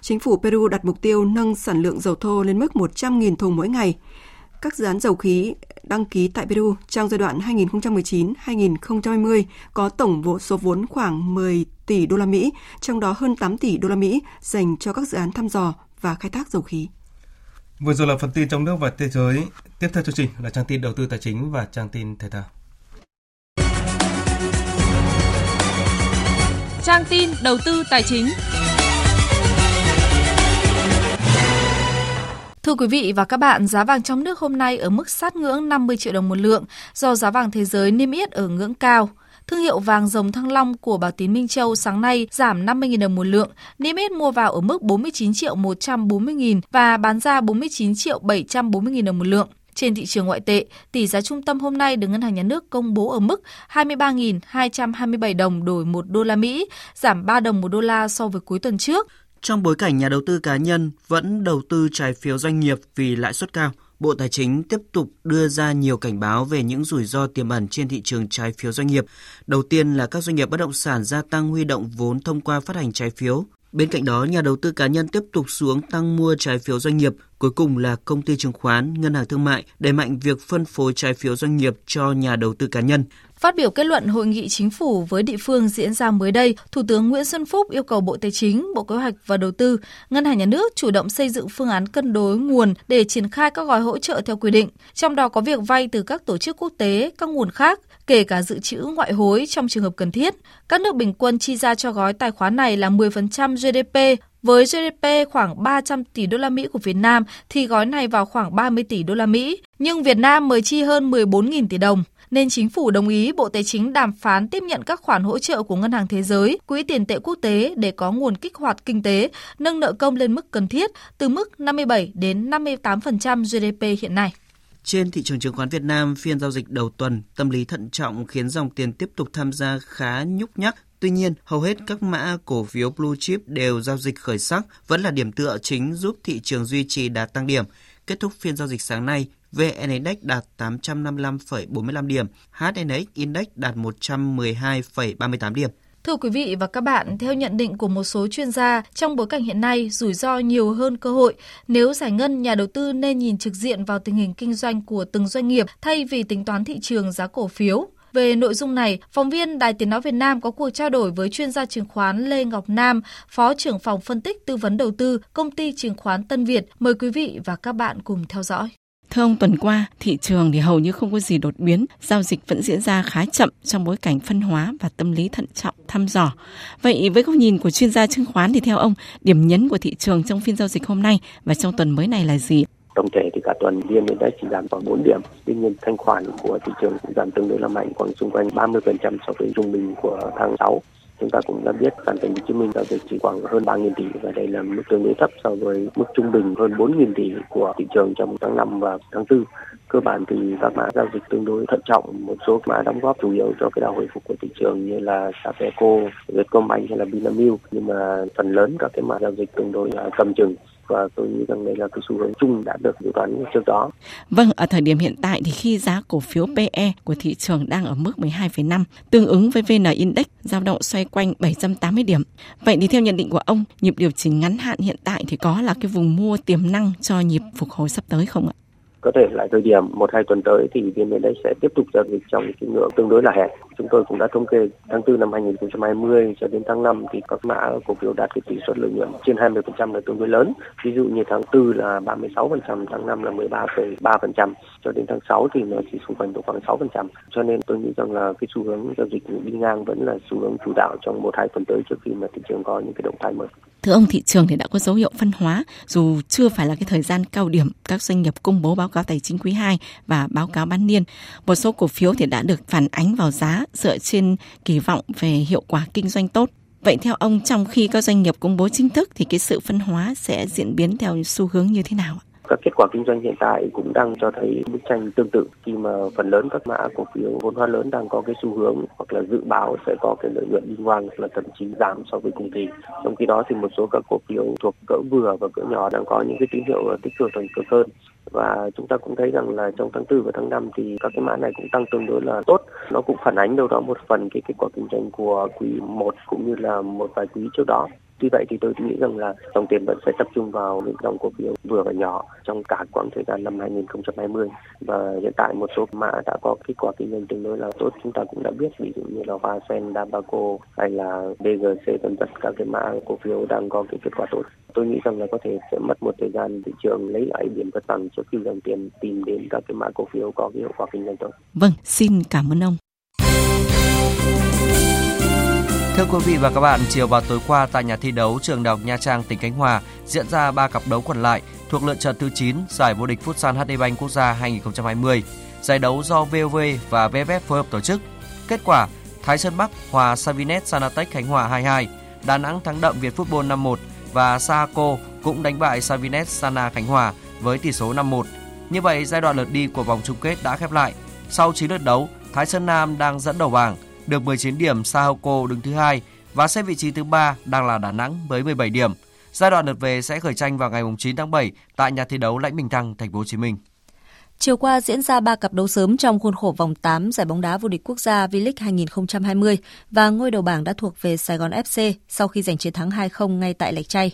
Chính phủ Peru đặt mục tiêu nâng sản lượng dầu thô lên mức 100.000 thùng mỗi ngày. Các dự án dầu khí đăng ký tại Peru trong giai đoạn 2019-2020 có tổng vốn số vốn khoảng 10 tỷ đô la Mỹ, trong đó hơn 8 tỷ đô la Mỹ dành cho các dự án thăm dò và khai thác dầu khí. Vừa rồi là phần tin trong nước và thế giới. Tiếp theo chương trình là trang tin đầu tư tài chính và trang tin thể thao. Trang tin đầu tư tài chính. Thưa quý vị và các bạn, giá vàng trong nước hôm nay ở mức sát ngưỡng 50 triệu đồng một lượng do giá vàng thế giới niêm yết ở ngưỡng cao. Thương hiệu vàng rồng Thăng Long của Bảo Tín Minh Châu sáng nay giảm 50.000 đồng một lượng, niêm yết mua vào ở mức 49 triệu 140 nghìn và bán ra 49 triệu 740 nghìn đồng một lượng. Trên thị trường ngoại tệ, tỷ giá trung tâm hôm nay được Ngân hàng Nhà nước công bố ở mức 23.227 đồng đổi 1 đô la Mỹ, giảm 3 đồng 1 đô la so với cuối tuần trước. Trong bối cảnh nhà đầu tư cá nhân vẫn đầu tư trái phiếu doanh nghiệp vì lãi suất cao, Bộ Tài chính tiếp tục đưa ra nhiều cảnh báo về những rủi ro tiềm ẩn trên thị trường trái phiếu doanh nghiệp. Đầu tiên là các doanh nghiệp bất động sản gia tăng huy động vốn thông qua phát hành trái phiếu. Bên cạnh đó, nhà đầu tư cá nhân tiếp tục xuống tăng mua trái phiếu doanh nghiệp. Cuối cùng là công ty chứng khoán, ngân hàng thương mại đẩy mạnh việc phân phối trái phiếu doanh nghiệp cho nhà đầu tư cá nhân. Phát biểu kết luận hội nghị chính phủ với địa phương diễn ra mới đây, Thủ tướng Nguyễn Xuân Phúc yêu cầu Bộ Tài chính, Bộ Kế hoạch và Đầu tư, Ngân hàng Nhà nước chủ động xây dựng phương án cân đối nguồn để triển khai các gói hỗ trợ theo quy định, trong đó có việc vay từ các tổ chức quốc tế, các nguồn khác, kể cả dự trữ ngoại hối trong trường hợp cần thiết. Các nước bình quân chi ra cho gói tài khoá này là 10% GDP, với GDP khoảng 300 tỷ đô la Mỹ của Việt Nam thì gói này vào khoảng 30 tỷ đô la Mỹ, nhưng Việt Nam mới chi hơn 14.000 tỷ đồng nên chính phủ đồng ý Bộ Tài chính đàm phán tiếp nhận các khoản hỗ trợ của Ngân hàng Thế giới, Quỹ tiền tệ quốc tế để có nguồn kích hoạt kinh tế, nâng nợ công lên mức cần thiết từ mức 57 đến 58% GDP hiện nay. Trên thị trường chứng khoán Việt Nam, phiên giao dịch đầu tuần, tâm lý thận trọng khiến dòng tiền tiếp tục tham gia khá nhúc nhắc. Tuy nhiên, hầu hết các mã cổ phiếu blue chip đều giao dịch khởi sắc, vẫn là điểm tựa chính giúp thị trường duy trì đà tăng điểm. Kết thúc phiên giao dịch sáng nay, VN Index đạt 855,45 điểm, HNX Index đạt 112,38 điểm. Thưa quý vị và các bạn, theo nhận định của một số chuyên gia, trong bối cảnh hiện nay rủi ro nhiều hơn cơ hội, nếu giải ngân nhà đầu tư nên nhìn trực diện vào tình hình kinh doanh của từng doanh nghiệp thay vì tính toán thị trường giá cổ phiếu. Về nội dung này, phóng viên Đài Tiếng Nói Việt Nam có cuộc trao đổi với chuyên gia chứng khoán Lê Ngọc Nam, Phó trưởng phòng phân tích tư vấn đầu tư, công ty chứng khoán Tân Việt. Mời quý vị và các bạn cùng theo dõi. Thưa ông, tuần qua, thị trường thì hầu như không có gì đột biến, giao dịch vẫn diễn ra khá chậm trong bối cảnh phân hóa và tâm lý thận trọng, thăm dò. Vậy với góc nhìn của chuyên gia chứng khoán thì theo ông, điểm nhấn của thị trường trong phiên giao dịch hôm nay và trong tuần mới này là gì? tổng thể thì cả tuần vn index chỉ giảm khoảng 4 điểm tuy nhiên thanh khoản của thị trường cũng giảm tương đối là mạnh khoảng xung quanh 30% so với trung bình của tháng 6 chúng ta cũng đã biết toàn thành phố Hồ Chí Minh giao dịch chỉ khoảng hơn 3.000 tỷ và đây là mức tương đối thấp so với mức trung bình hơn 4.000 tỷ của thị trường trong tháng 5 và tháng 4 cơ bản thì các mã giao dịch tương đối thận trọng một số mã đóng góp chủ yếu cho cái đà hồi phục của thị trường như là Sapeco, Vietcombank hay là Vinamilk. Nhưng mà phần lớn các cái mã giao dịch tương đối là cầm chừng và tôi nghĩ rằng đây là cái xu hướng chung đã được dự đoán trước đó. Vâng, ở thời điểm hiện tại thì khi giá cổ phiếu PE của thị trường đang ở mức 12,5, tương ứng với VN Index dao động xoay quanh 780 điểm. Vậy thì theo nhận định của ông, nhịp điều chỉnh ngắn hạn hiện tại thì có là cái vùng mua tiềm năng cho nhịp phục hồi sắp tới không ạ? có thể lại thời điểm một hai tuần tới thì vn index sẽ tiếp tục giao dịch trong cái ngưỡng tương đối là hẹp chúng tôi cũng đã thống kê tháng 4 năm 2020 cho đến tháng 5 thì các mã cổ phiếu đạt cái tỷ suất lợi nhuận trên 20% là tương đối lớn. Ví dụ như tháng 4 là 36% tháng 5 là 13,3% cho đến tháng 6 thì nó chỉ xung quanh độ khoảng 6% cho nên tôi nghĩ rằng là cái xu hướng giao dịch đi ngang vẫn là xu hướng chủ đạo trong một hai tuần tới trước khi mà thị trường có những cái động thái mới. Thưa ông, thị trường thì đã có dấu hiệu phân hóa, dù chưa phải là cái thời gian cao điểm các doanh nghiệp công bố báo cáo tài chính quý 2 và báo cáo bán niên. Một số cổ phiếu thì đã được phản ánh vào giá dựa trên kỳ vọng về hiệu quả kinh doanh tốt. Vậy theo ông, trong khi các doanh nghiệp công bố chính thức thì cái sự phân hóa sẽ diễn biến theo xu hướng như thế nào? Các kết quả kinh doanh hiện tại cũng đang cho thấy bức tranh tương tự. Khi mà phần lớn các mã cổ phiếu vốn hóa lớn đang có cái xu hướng hoặc là dự báo sẽ có cái lợi nhuận đi quan hoặc là thậm chí giảm so với cùng kỳ. Trong khi đó thì một số các cổ phiếu thuộc cỡ vừa và cỡ nhỏ đang có những cái tín hiệu tích cực thành cực hơn. Và chúng ta cũng thấy rằng là trong tháng 4 và tháng 5 thì các cái mã này cũng tăng tương đối là tốt. Nó cũng phản ánh đâu đó một phần cái kết quả kinh doanh của quý 1 cũng như là một vài quý trước đó. Tuy vậy thì tôi nghĩ rằng là dòng tiền vẫn sẽ tập trung vào những dòng cổ phiếu vừa và nhỏ trong cả quãng thời gian năm 2020 và hiện tại một số mã đã có kết quả kinh doanh tương đối là tốt chúng ta cũng đã biết ví dụ như là Hoa Sen, Dabaco hay là BGC vân vân các cái mã cổ phiếu đang có cái kết quả tốt. Tôi nghĩ rằng là có thể sẽ mất một thời gian thị trường lấy lại điểm cân bằng trước khi dòng tiền tìm đến các cái mã cổ phiếu có cái hiệu quả kinh doanh tốt. Vâng, xin cảm ơn ông. Thưa quý vị và các bạn, chiều và tối qua tại nhà thi đấu trường Đại học Nha Trang tỉnh Khánh Hòa diễn ra 3 cặp đấu còn lại thuộc lượt trận thứ 9 giải vô địch Futsal HD Bank Quốc gia 2020. Giải đấu do VOV và VFF phối hợp tổ chức. Kết quả Thái Sơn Bắc hòa Savinet Sanatech Khánh Hòa 2-2, Đà Nẵng thắng đậm Việt Football 5-1 và Saco cũng đánh bại Savinet Sana Khánh Hòa với tỷ số 5-1. Như vậy, giai đoạn lượt đi của vòng chung kết đã khép lại. Sau 9 lượt đấu, Thái Sơn Nam đang dẫn đầu bảng, được 19 điểm, Saoko đứng thứ hai và xếp vị trí thứ ba đang là Đà Nẵng với 17 điểm. Giai đoạn lượt về sẽ khởi tranh vào ngày 9 tháng 7 tại nhà thi đấu Lãnh Bình Thăng, thành phố Hồ Chí Minh. Chiều qua diễn ra ba cặp đấu sớm trong khuôn khổ vòng 8 giải bóng đá vô địch quốc gia V-League 2020 và ngôi đầu bảng đã thuộc về Sài Gòn FC sau khi giành chiến thắng 2-0 ngay tại Lạch Tray.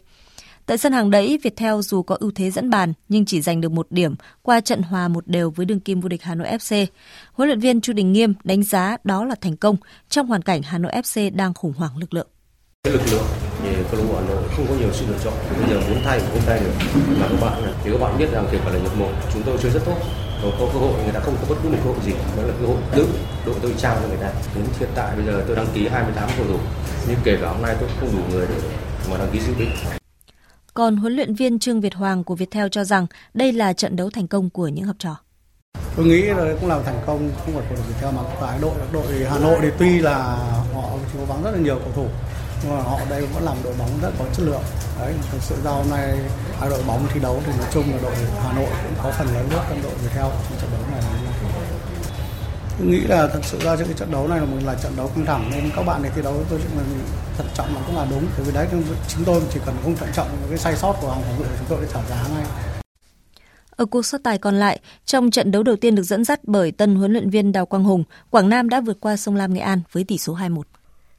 Tại sân hàng đẫy, Viettel dù có ưu thế dẫn bàn nhưng chỉ giành được một điểm qua trận hòa một đều với đương kim vô địch Hà Nội FC. Huấn luyện viên Chu Đình Nghiêm đánh giá đó là thành công trong hoàn cảnh Hà Nội FC đang khủng hoảng lực lượng. Cái lực lượng thì câu lạc bộ Hà Nội không có nhiều sự lựa chọn. Bây giờ muốn thay cũng không thay được. Mà các bạn thì các bạn biết rằng kể cả là nhập một chúng tôi chơi rất tốt. Có, có cơ hội người ta không có bất cứ một cơ hội gì, đó là cơ hội giữ đội tôi trao cho người ta. Đến hiện tại bây giờ tôi đăng ký 28 cầu thủ, nhưng kể cả hôm nay tôi không đủ người để mà đăng ký dự bị. Còn huấn luyện viên Trương Việt Hoàng của Viettel cho rằng đây là trận đấu thành công của những học trò. Tôi nghĩ là cũng là thành công không phải của đội Viettel mà cả đội đội Hà Nội thì tuy là họ thiếu vắng rất là nhiều cầu thủ nhưng mà họ đây vẫn làm đội bóng rất có chất lượng. Đấy, thực sự ra hôm nay hai đội bóng thi đấu thì nói chung là đội Hà Nội cũng có phần lớn hơn đội Viettel trong trận đấu này. Tôi nghĩ là thật sự ra cái trận đấu này là một là trận đấu căng thẳng nên các bạn này thi đấu tôi nghĩ là thận trọng là cũng là đúng bởi vì đấy chúng tôi chỉ cần không thận trọng cái sai sót của hàng phòng ngự chúng tôi sẽ trả giá ngay. Ở cuộc so tài còn lại, trong trận đấu đầu tiên được dẫn dắt bởi tân huấn luyện viên Đào Quang Hùng, Quảng Nam đã vượt qua sông Lam Nghệ An với tỷ số 2-1.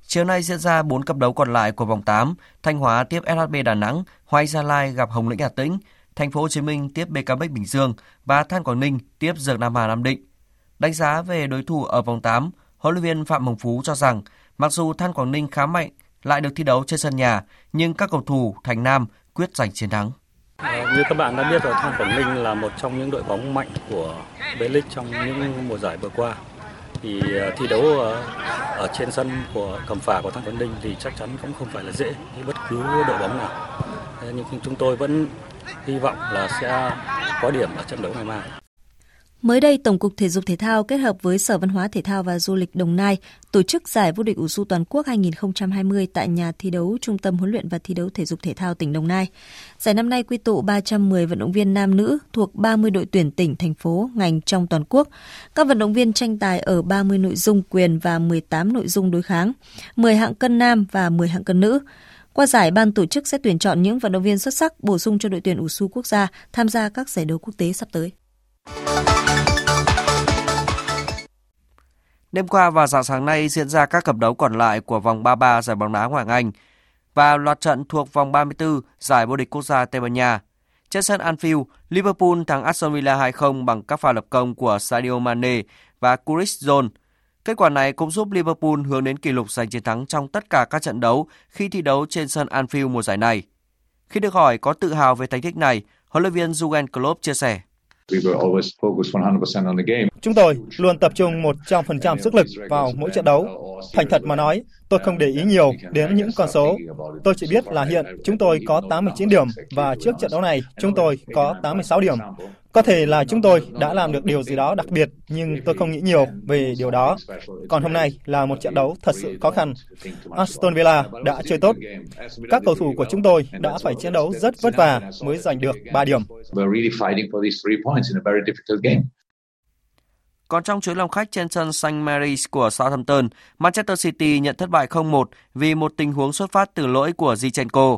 Chiều nay diễn ra 4 cặp đấu còn lại của vòng 8, Thanh Hóa tiếp SHB Đà Nẵng, Hoài Gia Lai gặp Hồng Lĩnh Hà Tĩnh, Thành phố Hồ Chí Minh tiếp BKB Bình Dương và Than Quảng Ninh tiếp Dược Nam Hà Nam Định. Đánh giá về đối thủ ở vòng 8, huấn luyện viên Phạm Hồng Phú cho rằng mặc dù Than Quảng Ninh khá mạnh lại được thi đấu trên sân nhà, nhưng các cầu thủ Thành Nam quyết giành chiến thắng. Như các bạn đã biết rồi, Than Quảng Ninh là một trong những đội bóng mạnh của V-League trong những mùa giải vừa qua. Thì ờ, thi đấu ở trên sân của cầm phả của Than Quảng Ninh thì chắc chắn cũng không phải là dễ như bất cứ đội bóng nào. Nhưng chúng tôi vẫn hy vọng là sẽ có điểm ở trận đấu ngày mai. Mới đây, Tổng cục Thể dục Thể thao kết hợp với Sở Văn hóa Thể thao và Du lịch Đồng Nai tổ chức giải vô địch ủ su toàn quốc 2020 tại nhà thi đấu Trung tâm huấn luyện và thi đấu thể dục thể thao tỉnh Đồng Nai. Giải năm nay quy tụ 310 vận động viên nam nữ thuộc 30 đội tuyển tỉnh, thành phố, ngành trong toàn quốc. Các vận động viên tranh tài ở 30 nội dung quyền và 18 nội dung đối kháng, 10 hạng cân nam và 10 hạng cân nữ. Qua giải, ban tổ chức sẽ tuyển chọn những vận động viên xuất sắc bổ sung cho đội tuyển ủ su quốc gia tham gia các giải đấu quốc tế sắp tới. Đêm qua và dạng sáng nay diễn ra các cặp đấu còn lại của vòng 33 giải bóng đá Ngoại hạng Anh và loạt trận thuộc vòng 34 giải vô địch quốc gia Tây Ban Nha. Trên sân Anfield, Liverpool thắng Aston Villa 2-0 bằng các pha lập công của Sadio Mane và Chris Jones. Kết quả này cũng giúp Liverpool hướng đến kỷ lục giành chiến thắng trong tất cả các trận đấu khi thi đấu trên sân Anfield mùa giải này. Khi được hỏi có tự hào về thành tích này, huấn luyện viên Jurgen Klopp chia sẻ. Chúng tôi luôn tập trung 100% sức lực vào mỗi trận đấu. Thành thật mà nói, tôi không để ý nhiều đến những con số. Tôi chỉ biết là hiện chúng tôi có 89 điểm và trước trận đấu này chúng tôi có 86 điểm. Có thể là chúng tôi đã làm được điều gì đó đặc biệt, nhưng tôi không nghĩ nhiều về điều đó. Còn hôm nay là một trận đấu thật sự khó khăn. Aston Villa đã chơi tốt. Các cầu thủ của chúng tôi đã phải chiến đấu rất vất vả mới giành được 3 điểm. Còn trong chuyến lòng khách trên sân St. Mary's của Southampton, Manchester City nhận thất bại 0-1 vì một tình huống xuất phát từ lỗi của Zinchenko.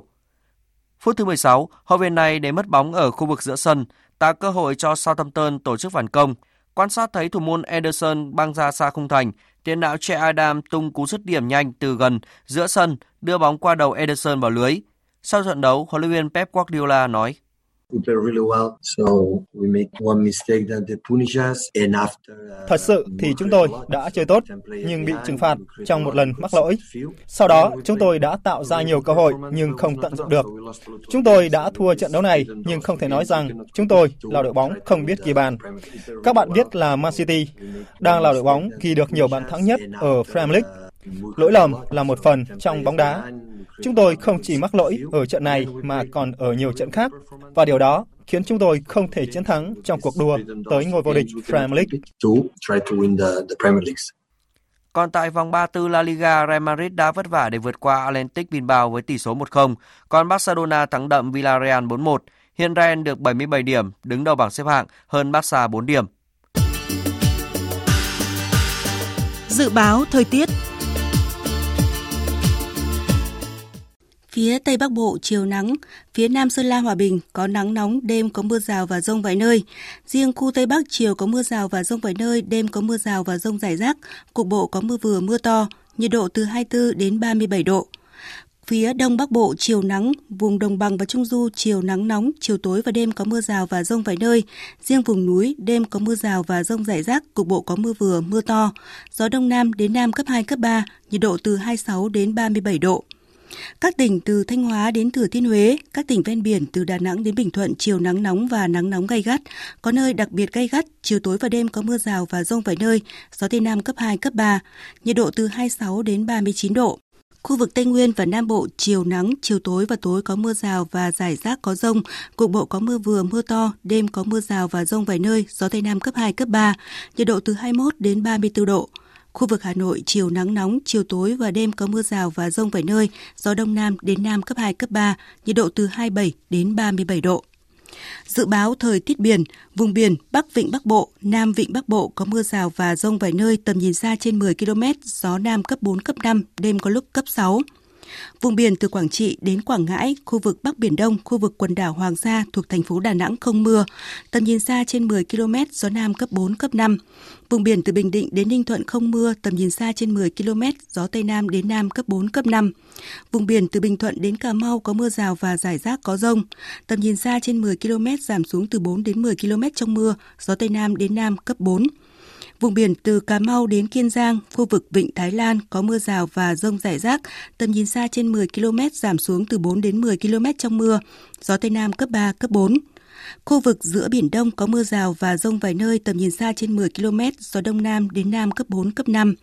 Phút thứ 16, hậu vệ này để mất bóng ở khu vực giữa sân, tạo cơ hội cho Southampton tổ chức phản công. Quan sát thấy thủ môn Ederson băng ra xa khung thành, tiền đạo Che Adam tung cú dứt điểm nhanh từ gần giữa sân, đưa bóng qua đầu Ederson vào lưới. Sau trận đấu, huấn luyện viên Pep Guardiola nói: Thật sự thì chúng tôi đã chơi tốt, nhưng bị trừng phạt trong một lần mắc lỗi. Sau đó, chúng tôi đã tạo ra nhiều cơ hội nhưng không tận dụng được. Chúng tôi đã thua trận đấu này, nhưng không thể nói rằng chúng tôi là đội bóng không biết ghi bàn. Các bạn biết là Man City đang là đội bóng ghi được nhiều bàn thắng nhất ở Premier League. Lỗi lầm là một phần trong bóng đá. Chúng tôi không chỉ mắc lỗi ở trận này mà còn ở nhiều trận khác và điều đó khiến chúng tôi không thể chiến thắng trong cuộc đua tới ngôi vô địch Premier League. Còn tại vòng 34 La Liga, Real Madrid đã vất vả để vượt qua Atletic Bilbao với tỷ số 1-0, còn Barcelona thắng đậm Villarreal 4-1. Hiện Real được 77 điểm, đứng đầu bảng xếp hạng, hơn Barca 4 điểm. Dự báo thời tiết Phía Tây Bắc Bộ chiều nắng, phía Nam Sơn La Hòa Bình có nắng nóng, đêm có mưa rào và rông vài nơi. Riêng khu Tây Bắc chiều có mưa rào và rông vài nơi, đêm có mưa rào và rông rải rác, cục bộ có mưa vừa mưa to, nhiệt độ từ 24 đến 37 độ. Phía Đông Bắc Bộ chiều nắng, vùng đồng bằng và trung du chiều nắng nóng, chiều tối và đêm có mưa rào và rông vài nơi. Riêng vùng núi đêm có mưa rào và rông rải rác, cục bộ có mưa vừa, mưa to. Gió đông nam đến nam cấp 2 cấp 3, nhiệt độ từ 26 đến 37 độ. Các tỉnh từ Thanh Hóa đến Thừa Thiên Huế, các tỉnh ven biển từ Đà Nẵng đến Bình Thuận chiều nắng nóng và nắng nóng gay gắt, có nơi đặc biệt gay gắt, chiều tối và đêm có mưa rào và rông vài nơi, gió Tây Nam cấp 2, cấp 3, nhiệt độ từ 26 đến 39 độ. Khu vực Tây Nguyên và Nam Bộ chiều nắng, chiều tối và tối có mưa rào và rải rác có rông, cục bộ có mưa vừa mưa to, đêm có mưa rào và rông vài nơi, gió Tây Nam cấp 2, cấp 3, nhiệt độ từ 21 đến 34 độ. Khu vực Hà Nội chiều nắng nóng, chiều tối và đêm có mưa rào và rông vài nơi, gió đông nam đến nam cấp 2, cấp 3, nhiệt độ từ 27 đến 37 độ. Dự báo thời tiết biển, vùng biển Bắc Vịnh Bắc Bộ, Nam Vịnh Bắc Bộ có mưa rào và rông vài nơi tầm nhìn xa trên 10 km, gió Nam cấp 4, cấp 5, đêm có lúc cấp 6. Vùng biển từ Quảng Trị đến Quảng Ngãi, khu vực Bắc Biển Đông, khu vực quần đảo Hoàng Sa thuộc thành phố Đà Nẵng không mưa. Tầm nhìn xa trên 10 km, gió Nam cấp 4, cấp 5. Vùng biển từ Bình Định đến Ninh Thuận không mưa, tầm nhìn xa trên 10 km, gió Tây Nam đến Nam cấp 4, cấp 5. Vùng biển từ Bình Thuận đến Cà Mau có mưa rào và rải rác có rông. Tầm nhìn xa trên 10 km giảm xuống từ 4 đến 10 km trong mưa, gió Tây Nam đến Nam cấp 4. Vùng biển từ Cà Mau đến Kiên Giang, khu vực Vịnh Thái Lan có mưa rào và rông rải rác, tầm nhìn xa trên 10 km giảm xuống từ 4 đến 10 km trong mưa, gió Tây Nam cấp 3, cấp 4. Khu vực giữa Biển Đông có mưa rào và rông vài nơi tầm nhìn xa trên 10 km, gió Đông Nam đến Nam cấp 4, cấp 5.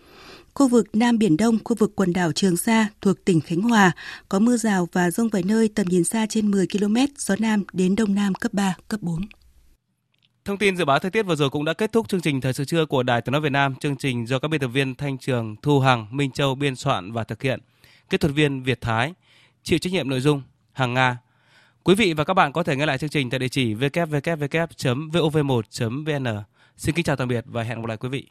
Khu vực Nam Biển Đông, khu vực quần đảo Trường Sa thuộc tỉnh Khánh Hòa có mưa rào và rông vài nơi tầm nhìn xa trên 10 km, gió Nam đến Đông Nam cấp 3, cấp 4. Thông tin dự báo thời tiết vừa rồi cũng đã kết thúc chương trình Thời sự trưa của Đài Tiếng nói Việt Nam. Chương trình do các biên tập viên Thanh Trường, Thu Hằng, Minh Châu biên soạn và thực hiện. Kỹ thuật viên Việt Thái chịu trách nhiệm nội dung Hằng Nga. Quý vị và các bạn có thể nghe lại chương trình tại địa chỉ www.vov1.vn. Xin kính chào tạm biệt và hẹn gặp lại quý vị.